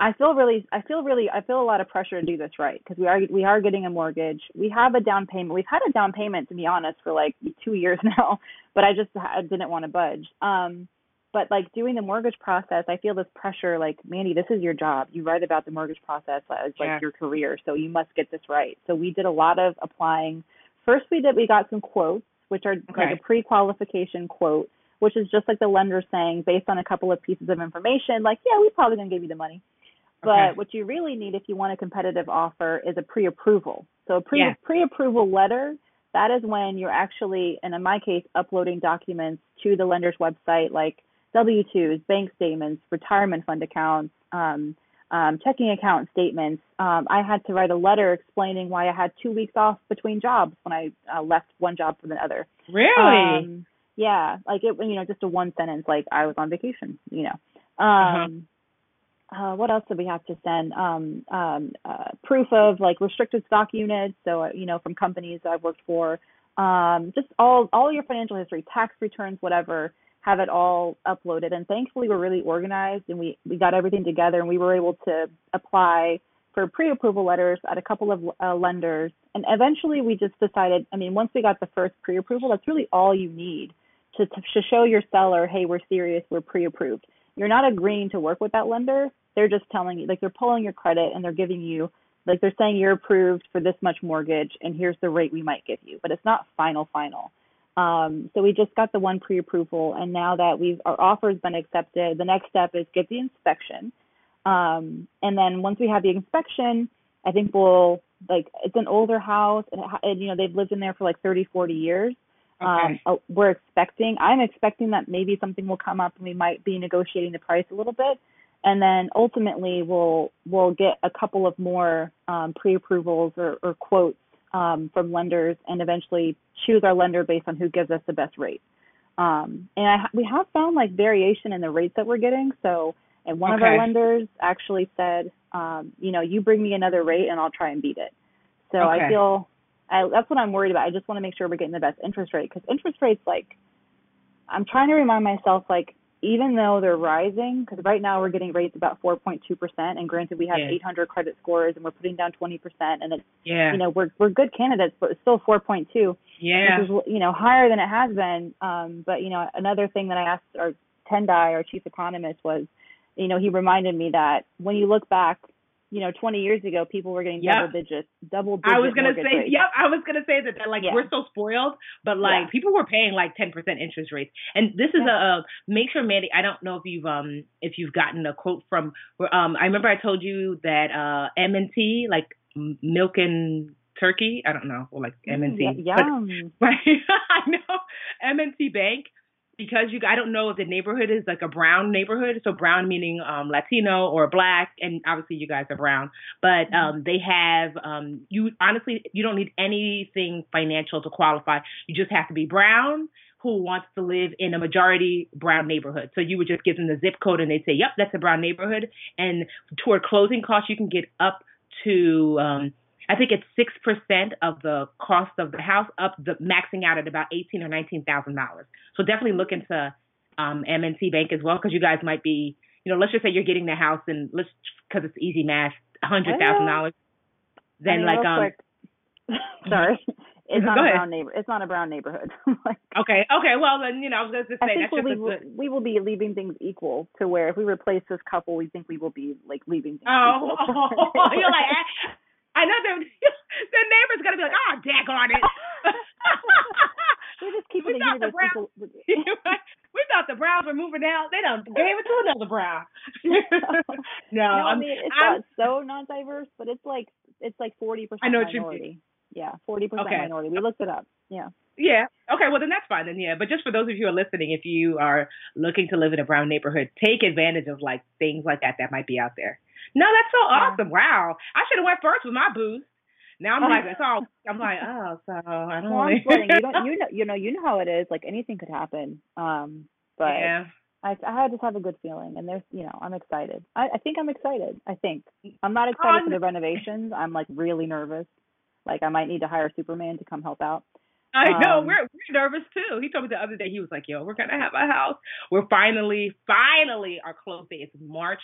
I feel really, I feel really, I feel a lot of pressure to do this right because we are we are getting a mortgage. We have a down payment. We've had a down payment to be honest for like two years now, but I just I didn't want to budge. Um, but like doing the mortgage process, I feel this pressure. Like Mandi, this is your job. You write about the mortgage process as like Yeah. your career, so you must get this right. So we did a lot of applying. First, we did we got some quotes, which are like a pre-qualification quote which is just like the lender saying based on a couple of pieces of information, like, yeah, we're probably going to give you the money. But Okay. what you really need if you want a competitive offer is a pre-approval. So a pre Yeah. pre-approval letter, that is when you're actually, and in my case, uploading documents to the lender's website like W-2s, bank statements, retirement fund accounts, um, um, checking account statements. Um, I had to write a letter explaining why I had two weeks off between jobs when I uh, left one job for the other. Really? Um, yeah, like it, you know, just a one sentence, like I was on vacation, you know. Um, uh, what else did we have to send? Um, um, uh, proof of like restricted stock units, so uh, you know, from companies I've worked for. Um, just all all your financial history, tax returns, whatever. Have it all uploaded, and thankfully we're really organized, and we we got everything together, and we were able to apply for pre-approval letters at a couple of uh, lenders, and eventually we just decided. I mean, once we got the first pre-approval, that's really all you need to to show your seller, hey, we're serious, we're pre-approved. You're not agreeing to work with that lender. They're just telling you, like they're pulling your credit and they're giving you, like they're saying you're approved for this much mortgage and here's the rate we might give you, but it's not final final. Um, so we just got the one pre-approval, and now that we've our offer's been accepted, the next step is get the inspection. Um, and then once we have the inspection, I think we'll like it's an older house, and, ha- and you know they've lived in there for like 30, 40 years. Um, Okay. uh, we're expecting, I'm expecting that maybe something will come up and we might be negotiating the price a little bit. And then ultimately we'll, we'll get a couple of more, um, pre-approvals or, or quotes, um, from lenders and eventually choose our lender based on who gives us the best rate. Um, and I, we have found like variation in the rates that we're getting. So, and one okay. of our lenders actually said, um, you know, you bring me another rate and I'll try and beat it. So okay. I feel I, that's what I'm worried about. I just want to make sure we're getting the best interest rate because interest rates, like, I'm trying to remind myself, like, even though they're rising, because right now we're getting rates about 4.2%, and granted we have yeah. 800 credit scores and we're putting down 20%, and it's, yeah. you know, we're we're good candidates, but it's still 4.2, yeah, which is you know higher than it has been. Um, but you know, another thing that I asked our Tendayi, our chief economist, was, you know, he reminded me that when you look back you know, 20 years ago, people were getting yep. double digits, double digit I was gonna say, rates. yep, I was gonna say that, that like yeah. we're so spoiled, but like yeah. people were paying like 10% interest rates, and this is yeah. a, a make sure, Mandi. I don't know if you've um if you've gotten a quote from um I remember I told you that uh M&T like milk and turkey. I don't know, or like M&T. Mm, yum. But, I know M&T Bank because you I don't know if the neighborhood is like a brown neighborhood, so brown meaning um, Latino or black, and obviously you guys are brown, but mm-hmm. um, they have um, you honestly you don't need anything financial to qualify. You just have to be brown who wants to live in a majority brown neighborhood. So you would just give them the zip code and they'd say, "Yep, that's a brown neighborhood." And toward closing costs, you can get up to um, I think it's six percent of the cost of the house, up the maxing out at about eighteen or nineteen thousand dollars. So definitely look into um, M&T Bank as well, because you guys might be, you know, let's just say you're getting the house and let's because it's easy math, hundred thousand dollars. Then I mean, like um, sorry. It's not a brown neighbor. It's not a brown neighborhood. like, okay. Okay. Well, then you know, I was going to say I think we'll leave, we will be leaving things equal to where if we replace this couple, we think we will be like leaving things oh, equal. Oh, you're like I know the the neighbor's gonna be like, ah, oh, dag on it. We're just keeping we thought the Browns. we thought the Browns were moving out. They don't gave it to another Brown. no, no I mean it's I'm, not so non-diverse, but it's like it's like forty percent I know minority. Yeah, forty percent okay. minority. We looked it up. Yeah. Yeah. Okay. Well, then that's fine. Then yeah. But just for those of you who are listening, if you are looking to live in a brown neighborhood, take advantage of like things like that that might be out there. No, that's so awesome. Wow. I should have went first with my boost. Now I'm like, it's all. I'm like, oh, so I don't. Well, you don't. You know. You know. You know how it is. Like anything could happen. Um, but yeah. I I just have a good feeling, and there's, you know, I'm excited. I I think I'm excited. I think I'm not excited um, for the renovations. I'm like really nervous. Like I might need to hire Superman to come help out. I know um, we're we're nervous too. He told me the other day he was like, "Yo, we're gonna have a house. We're finally, finally our close date is March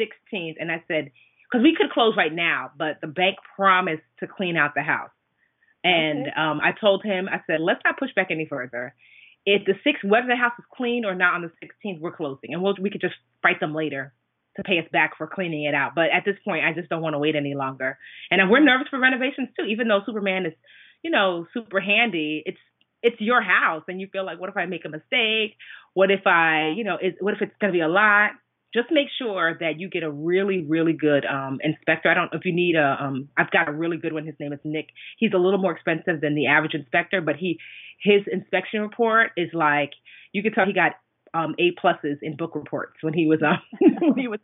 16th, and I said, because we could close right now, but the bank promised to clean out the house. And okay. um, I told him, I said, let's not push back any further. If the six, whether the house is clean or not on the 16th, we're closing, and we'll, we could just fight them later to pay us back for cleaning it out. But at this point, I just don't want to wait any longer. And we're nervous for renovations too, even though Superman is, you know, super handy. It's it's your house, and you feel like, what if I make a mistake? What if I, you know, is what if it's going to be a lot? Just make sure that you get a really, really good um, inspector. I don't know if you need a. Um, I've got a really good one. His name is Nick. He's a little more expensive than the average inspector, but he his inspection report is like you can tell he got um, A pluses in book reports when he was um when he was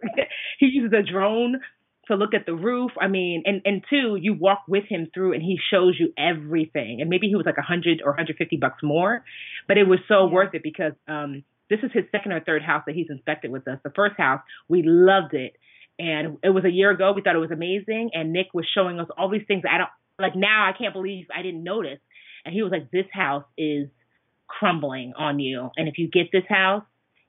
he uses a drone to look at the roof. I mean, and and two, you walk with him through and he shows you everything. And maybe he was like a hundred or hundred fifty bucks more, but it was so yeah. worth it because um this is his second or third house that he's inspected with us. The first house, we loved it. And it was a year ago. We thought it was amazing. And Nick was showing us all these things I don't like now I can't believe I didn't notice. And he was like, This house is crumbling on you. And if you get this house,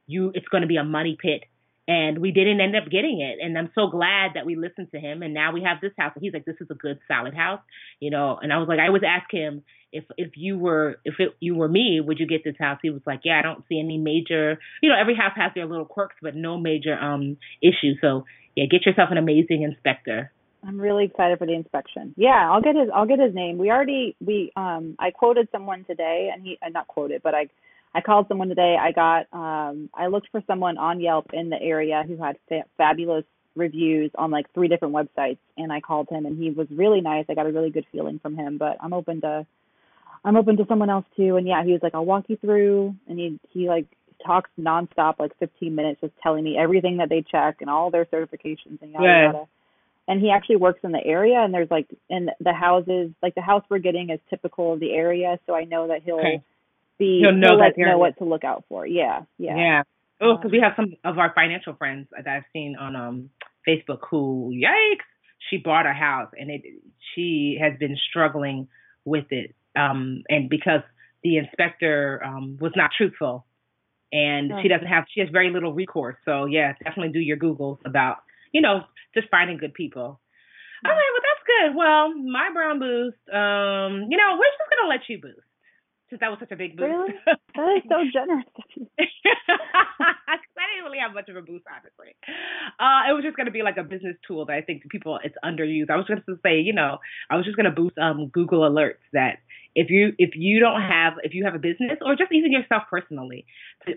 you it's gonna be a money pit and we didn't end up getting it. And i'm so glad that we listened to him and now we have this house. And he's like this is a good solid house you know? And i was like i always ask him if if you were if it, you were me would you get this house? He was like yeah i don't see any major you know every house has their little quirks but no major um issues. So yeah get yourself an amazing inspector. I'm really excited for the inspection. Yeah, I'll get his I'll get his name. We already we um I quoted someone today and he uh, not quoted, but I I called someone today. I got um I looked for someone on Yelp in the area who had fa- fabulous reviews on like three different websites and I called him and he was really nice. I got a really good feeling from him, but I'm open to I'm open to someone else too. And yeah, he was like, I'll walk you through and he he like talks nonstop like 15 minutes just telling me everything that they check and all their certifications and yada yeah. yada. and he actually works in the area and there's like in the houses like the house we're getting is typical of the area so i know that he'll okay. Be he'll know, he'll know what to look out for. Yeah yeah. Yeah. Oh because um, we have some of our financial friends that i've seen on um facebook who yikes she bought a house and it she has been struggling with it um and because the inspector um was not truthful and she doesn't have she has very little recourse. So yeah definitely do your googles about you know, just finding good people. All right, well that's good. Well, my brown boost, um, you know, we're just gonna let you boost since that was such a big boost. Really? That is so generous. I didn't really have much of a boost, honestly. Uh, it was just going to be like a business tool that I think people it's underused. I was just going to say, you know, I was just going to boost um, Google alerts that if you if you don't have if you have a business or just even yourself personally,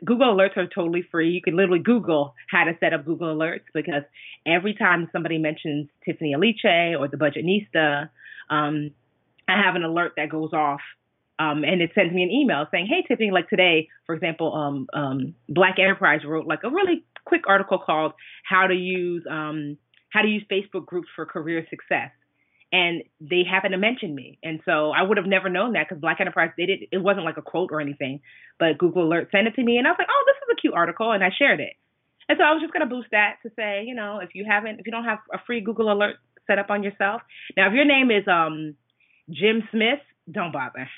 Google alerts are totally free. You can literally Google how to set up Google alerts because every time somebody mentions Tiffany Aliche or the Budgetnista, um, I have an alert that goes off um, and it sends me an email saying, "Hey Tiffany, like today, for example, um, um, Black Enterprise wrote like a really quick article called How to Use um, How to Use Facebook Groups for Career Success." And they happened to mention me, and so I would have never known that because Black Enterprise did it. It wasn't like a quote or anything, but Google Alert sent it to me, and I was like, "Oh, this is a cute article," and I shared it. And so I was just gonna boost that to say, you know, if you haven't, if you don't have a free Google Alert set up on yourself, now if your name is um, Jim Smith, don't bother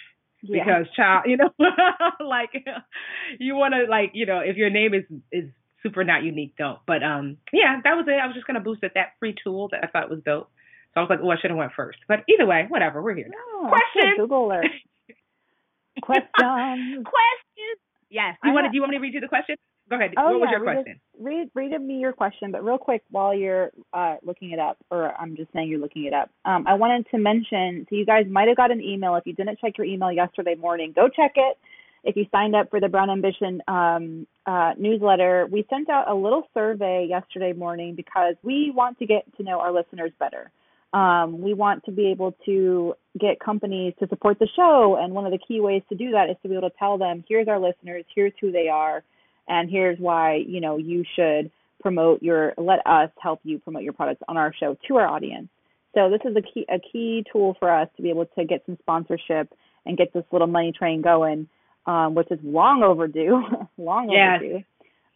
yeah. because child, you know, like you want to like, you know, if your name is is super not unique, don't. But um, yeah, that was it. I was just gonna boost it that free tool that I thought was dope. So I was like, oh, I should have went first. But either way, whatever, we're here. No, Question. Google alert. Question. Question. Yes. You want to? Do you want me to read you the question? Go ahead. Oh, what yeah, was your question? read read me your question, but real quick while you're uh, looking it up, or I'm just saying you're looking it up. Um, I wanted to mention, so you guys might have got an email. If you didn't check your email yesterday morning, go check it. If you signed up for the Brown Ambition um, uh, newsletter, we sent out a little survey yesterday morning because we want to get to know our listeners better. Um, we want to be able to get companies to support the show, and one of the key ways to do that is to be able to tell them, here's our listeners, here's who they are and here's why you know you should promote your let us help you promote your products on our show to our audience. So this is a key a key tool for us to be able to get some sponsorship and get this little money train going um, which is long overdue long yes. overdue.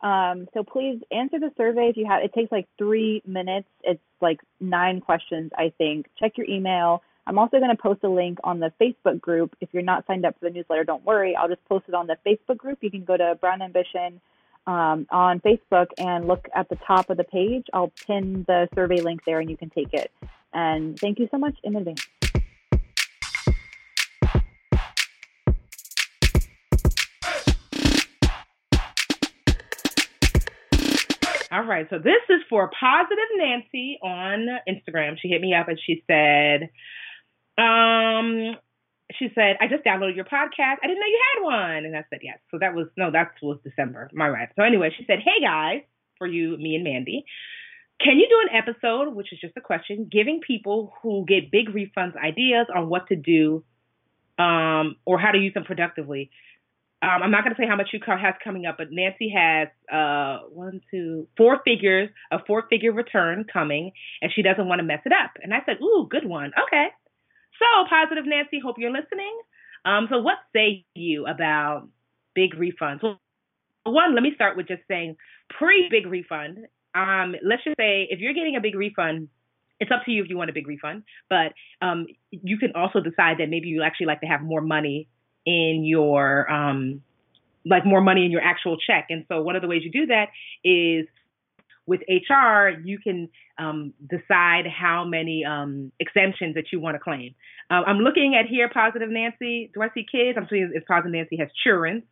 Um, so please answer the survey if you have it takes like three minutes. It's like nine questions i think. Check your email I'm also going to post a link on the Facebook group. If you're not signed up for the newsletter, don't worry. I'll just post it on the Facebook group. You can go to Brown Ambition um, on Facebook and look at the top of the page. I'll pin the survey link there and you can take it. And thank you so much in advance. All right, so this is for Positive Nancy on Instagram. She hit me up and she said, um, she said, I just downloaded your podcast. I didn't know you had one. And I said, yes. So that was, no, that was December. My right. So anyway, she said, hey guys, for you, me and Mandi, can you do an episode, which is just a question, giving people who get big refunds ideas on what to do um, or how to use them productively? Um, I'm not going to say how much you has coming up, but Nancy has uh, one, two, four figures, a four figure return coming, and she doesn't want to mess it up. And I said, ooh, good one. Okay. So, Positive Nancy, hope you're listening. Um, so, what say you about big refunds? Well, one, let me start with just saying pre big refund. Um, let's just say if you're getting a big refund, it's up to you if you want a big refund, but um, you can also decide that maybe you actually like to have more money in your um, like more money in your actual check. And so one of the ways you do that is with HR, you can um, decide how many um, exemptions that you want to claim. Uh, I'm looking at here, Positive Nancy. Do I see kids? I'm seeing if Positive Nancy has children,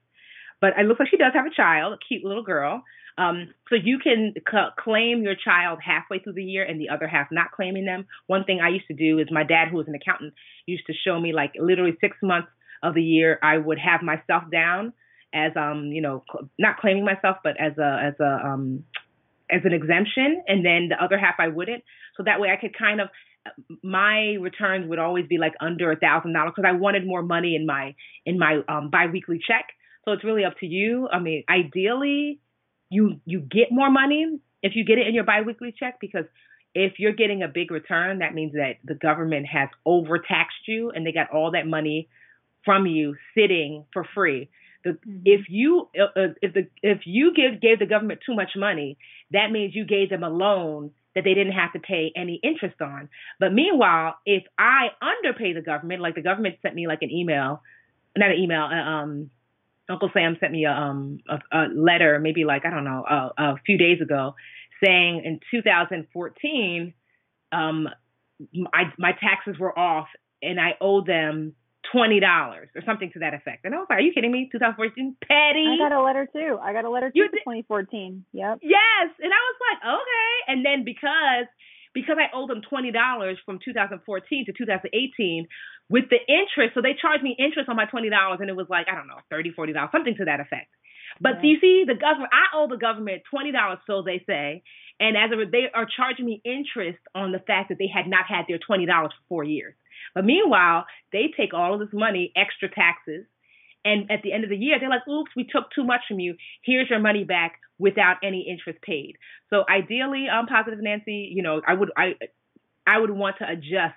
but it looks like she does have a child, a cute little girl. Um, so you can c- claim your child halfway through the year and the other half not claiming them. One thing I used to do is my dad, who was an accountant, used to show me like literally six months of the year I would have myself down as um you know not claiming myself but as a as a um as an exemption, and then the other half I wouldn't. So that way I could kind of my returns would always be like under a thousand dollars because I wanted more money in my in my um, biweekly check. So it's really up to you. I mean, ideally, you you get more money if you get it in your biweekly check because if you're getting a big return, that means that the government has overtaxed you and they got all that money from you sitting for free. The, mm-hmm. If you uh, uh, if the if you give gave the government too much money, that means you gave them a loan that they didn't have to pay any interest on. But meanwhile, if I underpay the government, like the government sent me like an email, not an email, uh, um, Uncle Sam sent me a um a, a letter, maybe like I don't know, a, a few days ago, saying in 2014, um, my my taxes were off and I owe them twenty dollars or something to that effect. And I was like, "Are you kidding me? 2014, petty." I got a letter too. I got a letter too. You 2014. Yep. Yes, and I was like, okay. And then because because I owed them twenty dollars from 2014 to 2018 with the interest, so they charged me interest on my twenty dollars, and it was like I don't know, 30 40 dollars, something to that effect. But yeah. you see, the government, I owe the government twenty dollars, so they say, and as a they are charging me interest on the fact that they had not had their twenty dollars for four years. But meanwhile, they take all of this money, extra taxes, and at the end of the year, they're like, oops, we took too much from you. Here's your money back without any interest paid. So ideally, um, positive Nancy, you know, I would I I would want to adjust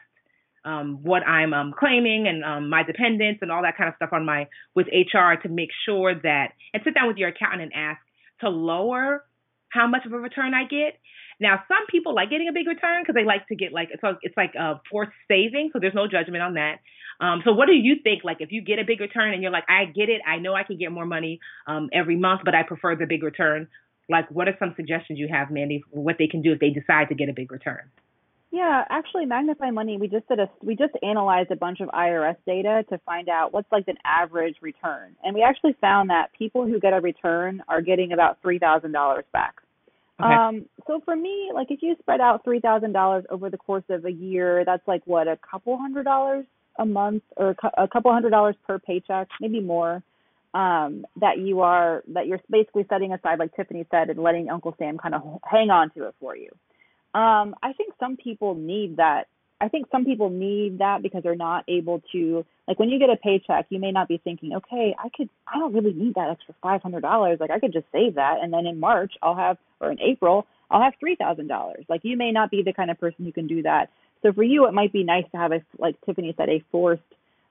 um, what I'm um, claiming and um, my dependents and all that kind of stuff on my with HR to make sure that and sit down with your accountant and ask to lower how much of a return I get now, some people like getting a big return because they like to get like it's like, it's like a forced saving, so there's no judgment on that. Um, so, what do you think? Like, if you get a big return and you're like, I get it, I know I can get more money um, every month, but I prefer the big return. Like, what are some suggestions you have, Mandi, for what they can do if they decide to get a big return? Yeah, actually, MagnifyMoney, we just did a we just analyzed a bunch of IRS data to find out what's like an average return, and we actually found that people who get a return are getting about three thousand dollars back. Okay. Um, so for me, like if you spread out three thousand dollars over the course of a year, that's like what a couple hundred dollars a month, or a couple hundred dollars per paycheck, maybe more. Um, that you are that you're basically setting aside, like Tiffany said, and letting Uncle Sam kind of hang on to it for you. Um, I think some people need that I think some people need that because they're not able to like when you get a paycheck, you may not be thinking, okay, I could I don't really need that extra five hundred dollars. Like I could just save that and then in March I'll have or in April I'll have three thousand dollars. Like you may not be the kind of person who can do that. So for you it might be nice to have a like Tiffany said, a forced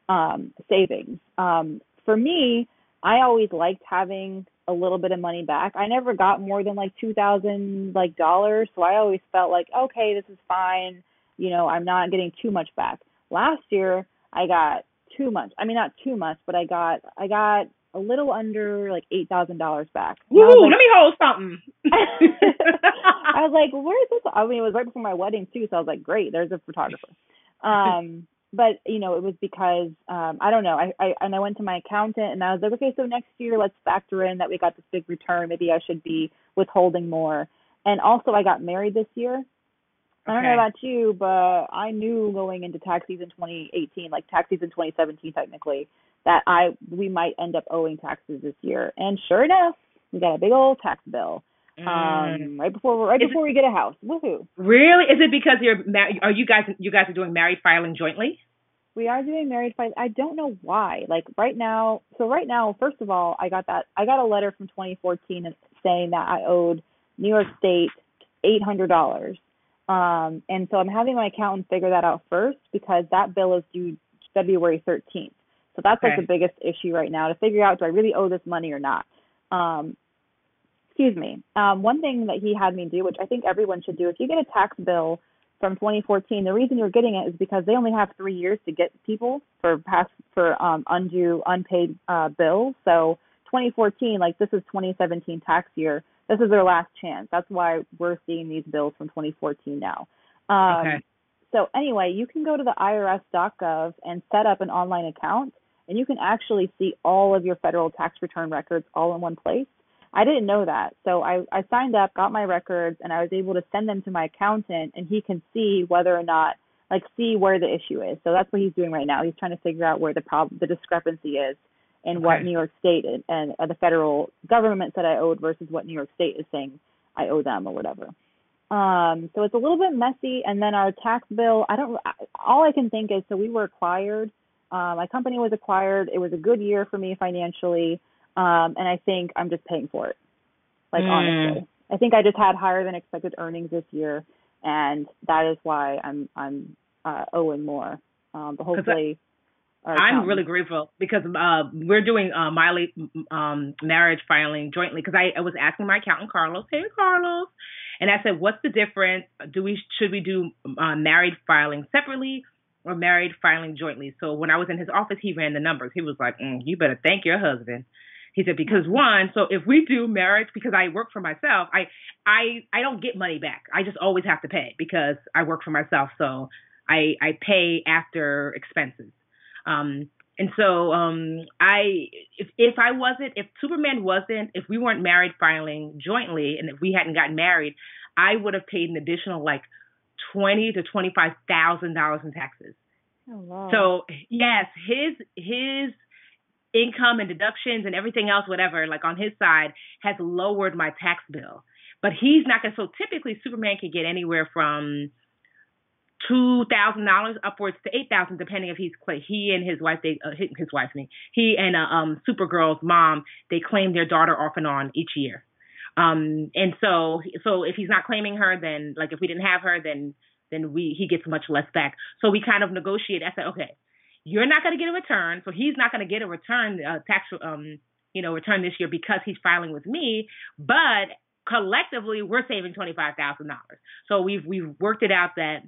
um savings. Um for me, I always liked having a little bit of money back. I never got more than like two thousand like dollars, so I always felt like, okay, this is fine you know, I'm not getting too much back. Last year, I got too much. I mean, not too much, but I got I got a little under like eight thousand dollars back. Woo! Like, let me hold something. I was like, where is this? I mean, it was right before my wedding too, so I was like, great, there's a photographer. Um, but you know, it was because um, I don't know. I, I and I went to my accountant and I was like, okay, so next year let's factor in that we got this big return. Maybe I should be withholding more. And also, I got married this year, I don't know about you, but I knew going into tax season 2018, like tax season 2017 technically, that I we might end up owing taxes this year. And sure enough, we got a big old tax bill. Um, mm. right before right Is before it, we get a house. Woohoo! Really? Is it because you're married? Are you guys you guys are doing married filing jointly? We are doing married filing. I don't know why. Like right now, so right now, first of all, I got that I got a letter from 2014 saying that I owed New York State eight hundred dollars um, and so I'm having my accountant figure that out first because that bill is due February 13th. So that's okay. like the biggest issue right now to figure out do I really owe this money or not. Um, excuse me. Um, one thing that he had me do, which I think everyone should do, if you get a tax bill from 2014, the reason you're getting it is because they only have three years to get people for past for um, undue unpaid uh, bills. So 2014, like this is 2017 tax year this is their last chance. That's why we're seeing these bills from 2014 now. Um, okay. So anyway, you can go to the IRS.gov and set up an online account, and you can actually see all of your federal tax return records all in one place. I didn't know that, so I, I signed up, got my records, and I was able to send them to my accountant, and he can see whether or not, like, see where the issue is. So that's what he's doing right now. He's trying to figure out where the problem, the discrepancy is and okay. what New York State and, and uh, the federal government said I owed versus what New York State is saying I owe them or whatever. Um, so it's a little bit messy. And then our tax bill, I don't. All I can think is so we were acquired. Uh, my company was acquired. It was a good year for me financially, um, and I think I'm just paying for it. Like mm. honestly, I think I just had higher than expected earnings this year, and that is why I'm I'm uh, owing more. Um, but hopefully. I'm really grateful because uh, we're doing uh, Miley um, marriage filing jointly because I, I was asking my accountant Carlos, hey Carlos, and I said, what's the difference? Do we should we do uh, married filing separately or married filing jointly? So when I was in his office, he ran the numbers. He was like, mm, you better thank your husband. He said because one, so if we do marriage because I work for myself, I I I don't get money back. I just always have to pay because I work for myself. So I I pay after expenses. Um and so um I if if I wasn't if Superman wasn't if we weren't married filing jointly and if we hadn't gotten married, I would have paid an additional like twenty to twenty five thousand dollars in taxes. Oh, wow. So yes, his his income and deductions and everything else, whatever, like on his side, has lowered my tax bill. But he's not gonna. So typically, Superman can get anywhere from two thousand dollars upwards to eight thousand, depending if he's he and his wife. They uh, his, wife, me. He and uh, um Supergirl's mom. They claim their daughter off and on each year. Um, and so so if he's not claiming her, then like if we didn't have her, then then we he gets much less back. So we kind of negotiate. I said, okay, you're not going to get a return, so he's not going to get a return uh, tax um you know return this year because he's filing with me, but collectively we're saving twenty five thousand dollars. So we've we've worked it out that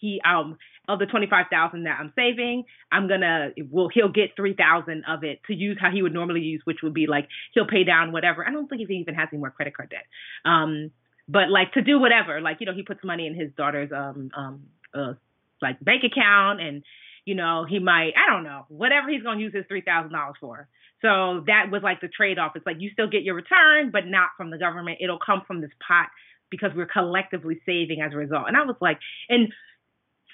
he um of the twenty five thousand that I'm saving, I'm gonna well he'll get three thousand of it to use how he would normally use, which would be like he'll pay down whatever. I don't think he even has any more credit card debt. Um, but like to do whatever, like you know he puts money in his daughter's um um uh, like bank account and you know, he might, I don't know, whatever he's going to use his $3,000 for. So that was like the trade off. It's like you still get your return, but not from the government. It'll come from this pot because we're collectively saving as a result. And I was like, and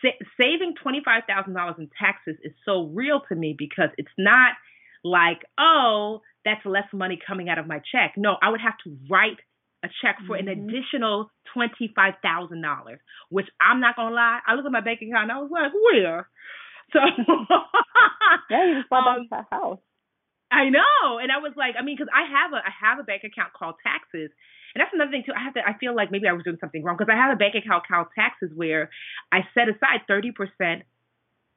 sa- saving $25,000 in taxes is so real to me because it's not like, oh, that's less money coming out of my check. No, I would have to write a check for mm-hmm. an additional $25,000, which I'm not going to lie. I looked at my bank account and I was like, where? So yeah, you just bought um, that house. I know, and I was like, I mean, because I have a I have a bank account called Taxes, and that's another thing too. I have to. I feel like maybe I was doing something wrong because I have a bank account called Taxes where I set aside thirty percent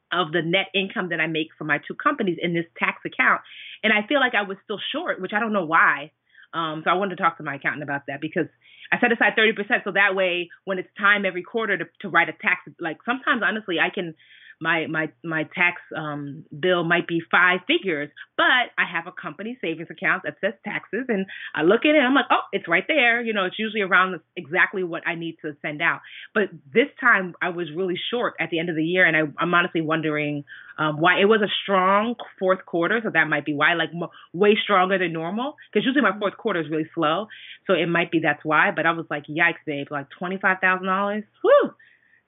of the net income that I make for my two companies in this tax account, and I feel like I was still short, which I don't know why. Um, so I wanted to talk to my accountant about that because I set aside 30%. So that way, when it's time every quarter to, to write a tax, like sometimes honestly, I can, my my my tax um, bill might be five figures, but I have a company savings account that says taxes, and I look at it, and I'm like, oh, it's right there. You know, it's usually around exactly what I need to send out. But this time, I was really short at the end of the year, and I, I'm honestly wondering um, why it was a strong fourth quarter, so that might be why, like m- way stronger than normal. Because usually my fourth quarter is really slow, so it might be that's why. But I was like, yikes, babe, like twenty five thousand dollars, whoo.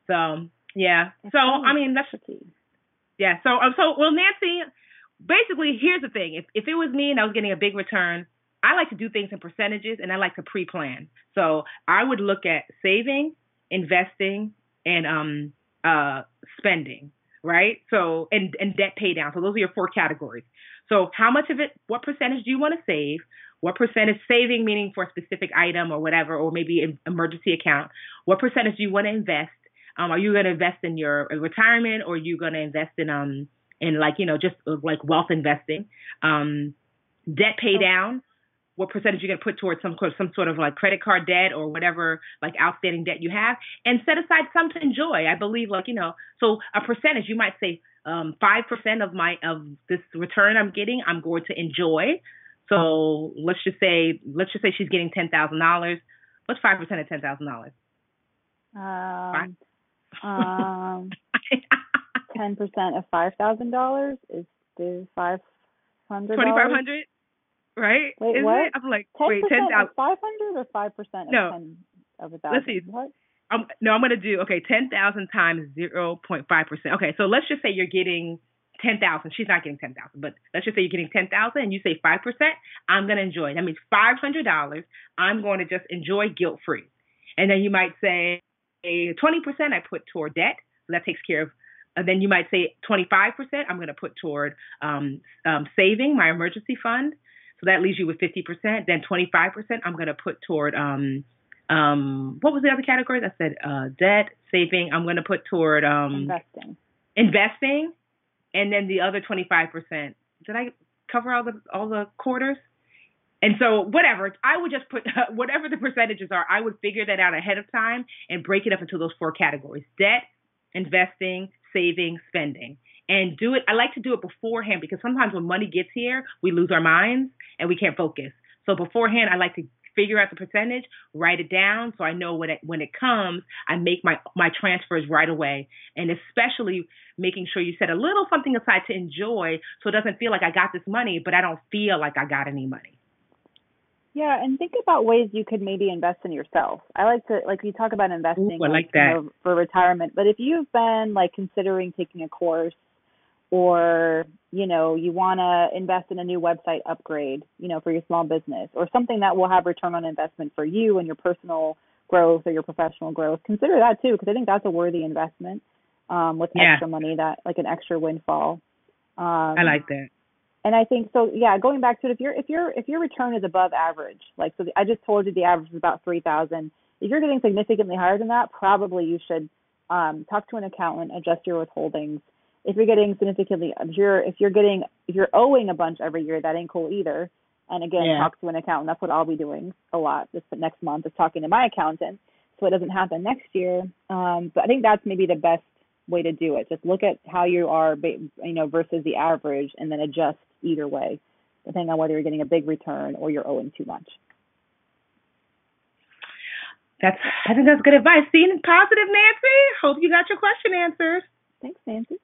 So yeah. so I mean that's the key. yeah. So um, so well Nancy, basically here's the thing. If if it was me and I was getting a big return, I like to do things in percentages and I like to pre-plan. So I would look at saving, investing, and um uh spending, right? So and and debt pay down. So those are your four categories. So how much of it, what percentage do you want to save? What percentage saving, meaning for a specific item or whatever, or maybe an emergency account? What percentage do you want to invest? Um, are you going to invest in your retirement or are you going to invest in um in like you know just uh, like wealth investing, um, debt pay down? What percentage you're going to put towards some some sort of like credit card debt or whatever like outstanding debt you have, and set aside some to enjoy. I believe like you know so a percentage you might say um five percent of my of this return I'm getting I'm going to enjoy. So let's just say let's just say she's getting ten thousand dollars. What's five percent of ten thousand dollars? Um, um, ten percent of five thousand dollars is the five hundred. Twenty five hundred, right? Wait, Isn't what? It? I'm like, 10% wait, ten thousand. Five hundred or five percent of no. ten of a thousand. Let's see. What? Um, no, I'm gonna do okay. Ten thousand times zero point five percent. Okay, so let's just say you're getting ten thousand. She's not getting ten thousand, but let's just say you're getting ten thousand, and you say five percent. I'm gonna enjoy. That means five hundred dollars. I'm going to just enjoy guilt free. And then you might say, a 20% I put toward debt. So that takes care of. And then you might say 25% I'm going to put toward um, um, saving my emergency fund. So that leaves you with 50%. Then 25% I'm going to put toward um, um, what was the other category? I said uh, debt, saving. I'm going to put toward um, investing. Investing, and then the other 25 percent. Did I cover all the all the quarters? And so, whatever, I would just put whatever the percentages are, I would figure that out ahead of time and break it up into those four categories debt, investing, saving, spending. And do it, I like to do it beforehand because sometimes when money gets here, we lose our minds and we can't focus. So, beforehand, I like to figure out the percentage, write it down so I know when it when it comes, I make my my transfers right away. And especially making sure you set a little something aside to enjoy so it doesn't feel like I got this money, but I don't feel like I got any money. Yeah, and think about ways you could maybe invest in yourself. I like to like you talk about investing Ooh, like that. You know, for retirement, but if you've been like considering taking a course or you know you want to invest in a new website upgrade, you know, for your small business or something that will have return on investment for you and your personal growth or your professional growth, consider that too because I think that's a worthy investment um, with yeah. extra money that like an extra windfall. Um, I like that and I think so. Yeah, going back to it, if your if your if your return is above average, like so, the, I just told you the average is about three thousand. If you're getting significantly higher than that, probably you should um, talk to an accountant, adjust your withholdings. If you're getting significantly, if you're if you're getting if you're owing a bunch every year, that ain't cool either. And again, yeah. talk to an accountant. That's what I'll be doing a lot this next month is talking to my accountant, so it doesn't happen next year. Um, but I think that's maybe the best way to do it. Just look at how you are, you know, versus the average, and then adjust either way, depending on whether you're getting a big return or you're owing too much. That's I think that's good advice. Seeing positive, Nancy. Hope you got your question answered. Thanks, Nancy.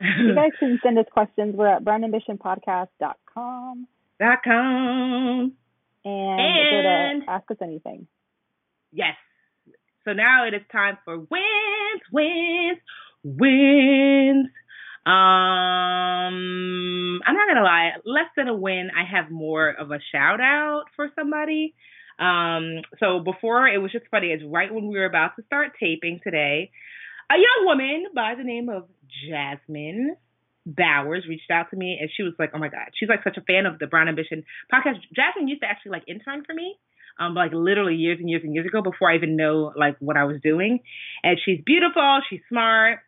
you guys can send us questions. We're at brownambitionpodcast.com. Dot com. And, and to ask us anything. Yes. So now it is time for wins, wins, wins. Um, I'm not gonna lie, less than a win. I have more of a shout out for somebody. Um, so before it was just funny. It's right when we were about to start taping today. A young woman by the name of Jasmine Bowers reached out to me and she was like, "Oh my god, she's like such a fan of the Brown Ambition podcast." Jasmine used to actually like intern for me, um, like literally years and years and years ago before I even know like what I was doing. And she's beautiful, she's smart,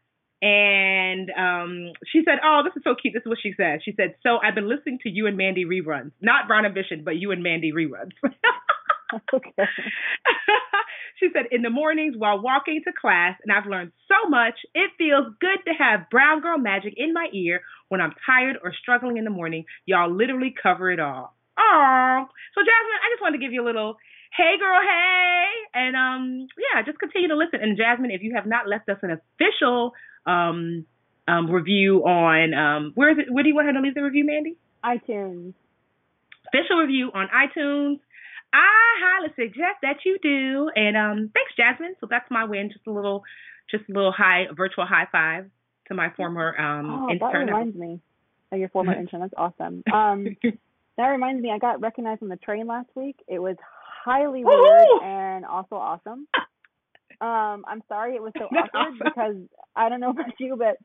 and um, she said, "Oh, this is so cute." This is what she said. She said, "So I've been listening to you and Mandi reruns, not Brown Ambition, but you and Mandi reruns." okay. she said, "In the mornings while walking to class, and I've learned so much. It feels good to have Brown Girl Magic in my ear when I'm tired or struggling in the morning. Y'all literally cover it all." Oh, so Jasmine, I just wanted to give you a little hey girl, hey, and um, yeah, just continue to listen. And Jasmine, if you have not left us an official um, um, review on um, where is it? Where do you want her to leave the review, Mandi? iTunes. Official review on iTunes. I highly suggest that you do. And um, thanks, Jasmine. So that's my win. Just a little, just a little high virtual high five to my former um, oh, intern. That reminds me of your former intern. That's awesome. Um, that reminds me, I got recognized on the train last week. It was highly weird and also awesome. Um, I'm sorry it was so awkward because I don't know about you, but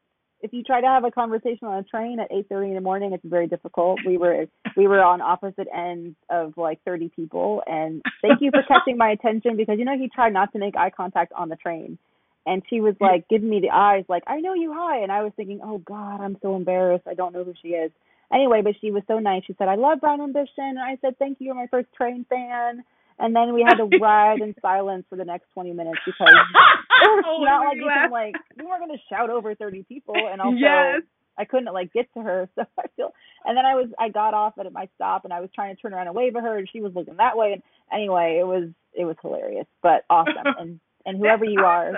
if you try to have a conversation on a train at 8:30 in the morning, it's very difficult. We were we were on opposite ends of like 30 people, and thank you for catching my attention because you know he tried not to make eye contact on the train, and she was like giving me the eyes like I know you hi, and I was thinking oh God I'm so embarrassed I don't know who she is. Anyway, but she was so nice. She said I love Brown Ambition, and I said thank you, you're my first train fan and then we had to ride in silence for the next 20 minutes because was not like you can like we weren't going to shout over 30 people and also yes. I couldn't like get to her so I feel and then I was I got off at my stop and I was trying to turn around and wave at her and she was looking that way and anyway it was it was hilarious but awesome. And and whoever you are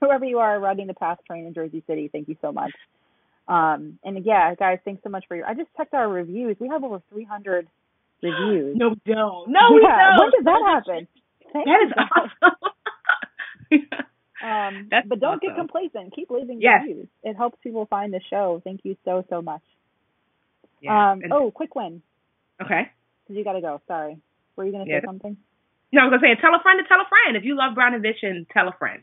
whoever you are riding the PATH train in Jersey City thank you so much. Um and yeah guys thanks so much for your I just checked our reviews. We have over 300 reviews. No, we don't. No, we don't. When does that happen? Thank that is awesome. um, That's but don't awesome. get complacent. Keep leaving yes. reviews. It helps people find the show. Thank you so so much. Yeah. Um, oh, quick win. Okay. Because you got to go. Sorry. Were you going to yeah. say something? No, I was going to say, tell a friend to tell a friend. If you love Brown Ambition, tell a friend.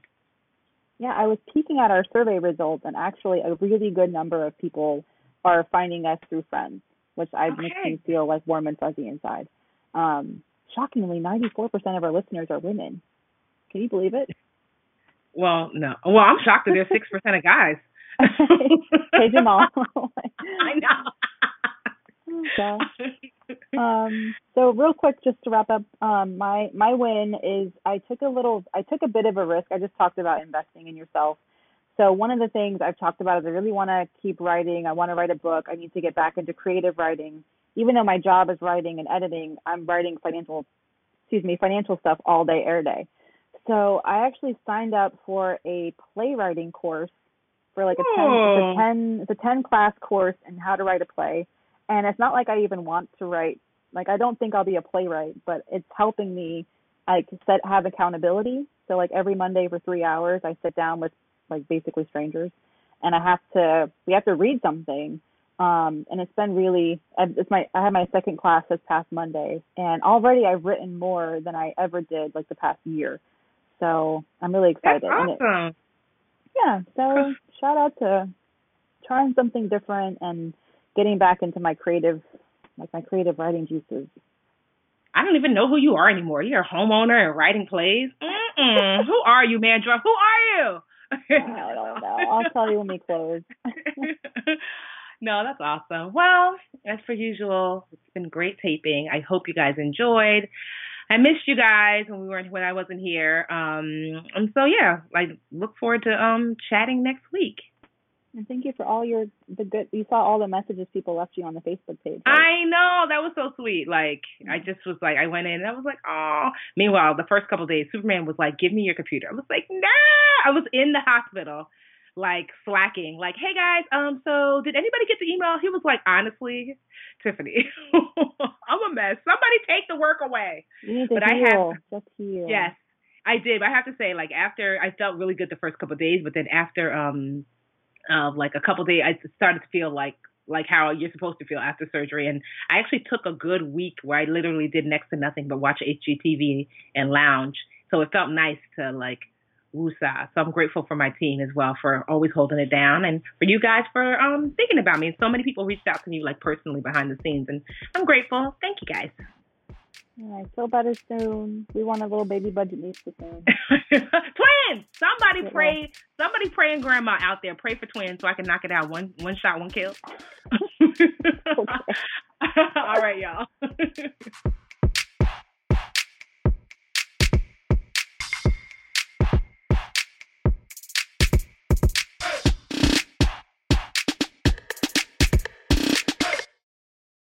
Yeah, I was peeking at our survey results, and actually, a really good number of people are finding us through friends which I okay. makes me feel like warm and fuzzy inside. Um, shockingly, 94% of our listeners are women. Can you believe it? Well, no. Well, I'm shocked that there's six percent of guys. Hey Jamal. I know. Gosh. Um, so real quick, just to wrap up, um, my my win is I took a little, I took a bit of a risk. I just talked about investing in yourself. So one of the things I've talked about is I really want to keep writing. I want to write a book. I need to get back into creative writing. Even though my job is writing and editing, I'm writing financial, excuse me, financial stuff all day, air day. So I actually signed up for a playwriting course for like a 10, it's a 10, it's a 10 class course in how to write a play. And it's not like I even want to write, like I don't think I'll be a playwright, but it's helping me like set, have accountability. So like every Monday for three hours, I sit down with like basically strangers and I have to, we have to read something. Um, and it's been really, it's my, I had my second class this past Monday and already I've written more than I ever did like the past year. So I'm really excited. That's awesome. It, yeah. So shout out to trying something different and getting back into my creative, like my creative writing juices. I don't even know who you are anymore. You're a homeowner and writing plays. Who are you, Mandra? Who are you? I don't know. I'll tell you when we close. no, that's awesome. Well, as per usual, it's been great taping. I hope you guys enjoyed. I missed you guys when we weren't when I wasn't here. Um, and so yeah, I look forward to um chatting next week. And thank you for all your the good. You saw all the messages people left you on the Facebook page. Right? I know that was so sweet. Like I just was like, I went in and I was like, oh. Meanwhile, the first couple days, Superman was like, "Give me your computer." I was like, "Nah." I was in the hospital, like slacking. Like, hey guys, um, so did anybody get the email? He was like, honestly, Tiffany, I'm a mess. Somebody take the work away. You need to but heal. I have, heal. Yes, I did. But I have to say, like after I felt really good the first couple of days, but then after um, uh, like a couple days, I started to feel like like how you're supposed to feel after surgery. And I actually took a good week where I literally did next to nothing but watch HGTV and lounge. So it felt nice to like woosah. So I'm grateful for my team as well for always holding it down and for you guys for um thinking about me. And so many people reached out to me like personally behind the scenes and I'm grateful. Thank you guys. All right, feel better soon. We want a little baby Budgetnista soon. twins! Somebody pray. Somebody praying grandma out there. Pray for twins so I can knock it out. One one shot, one kill. All right, y'all.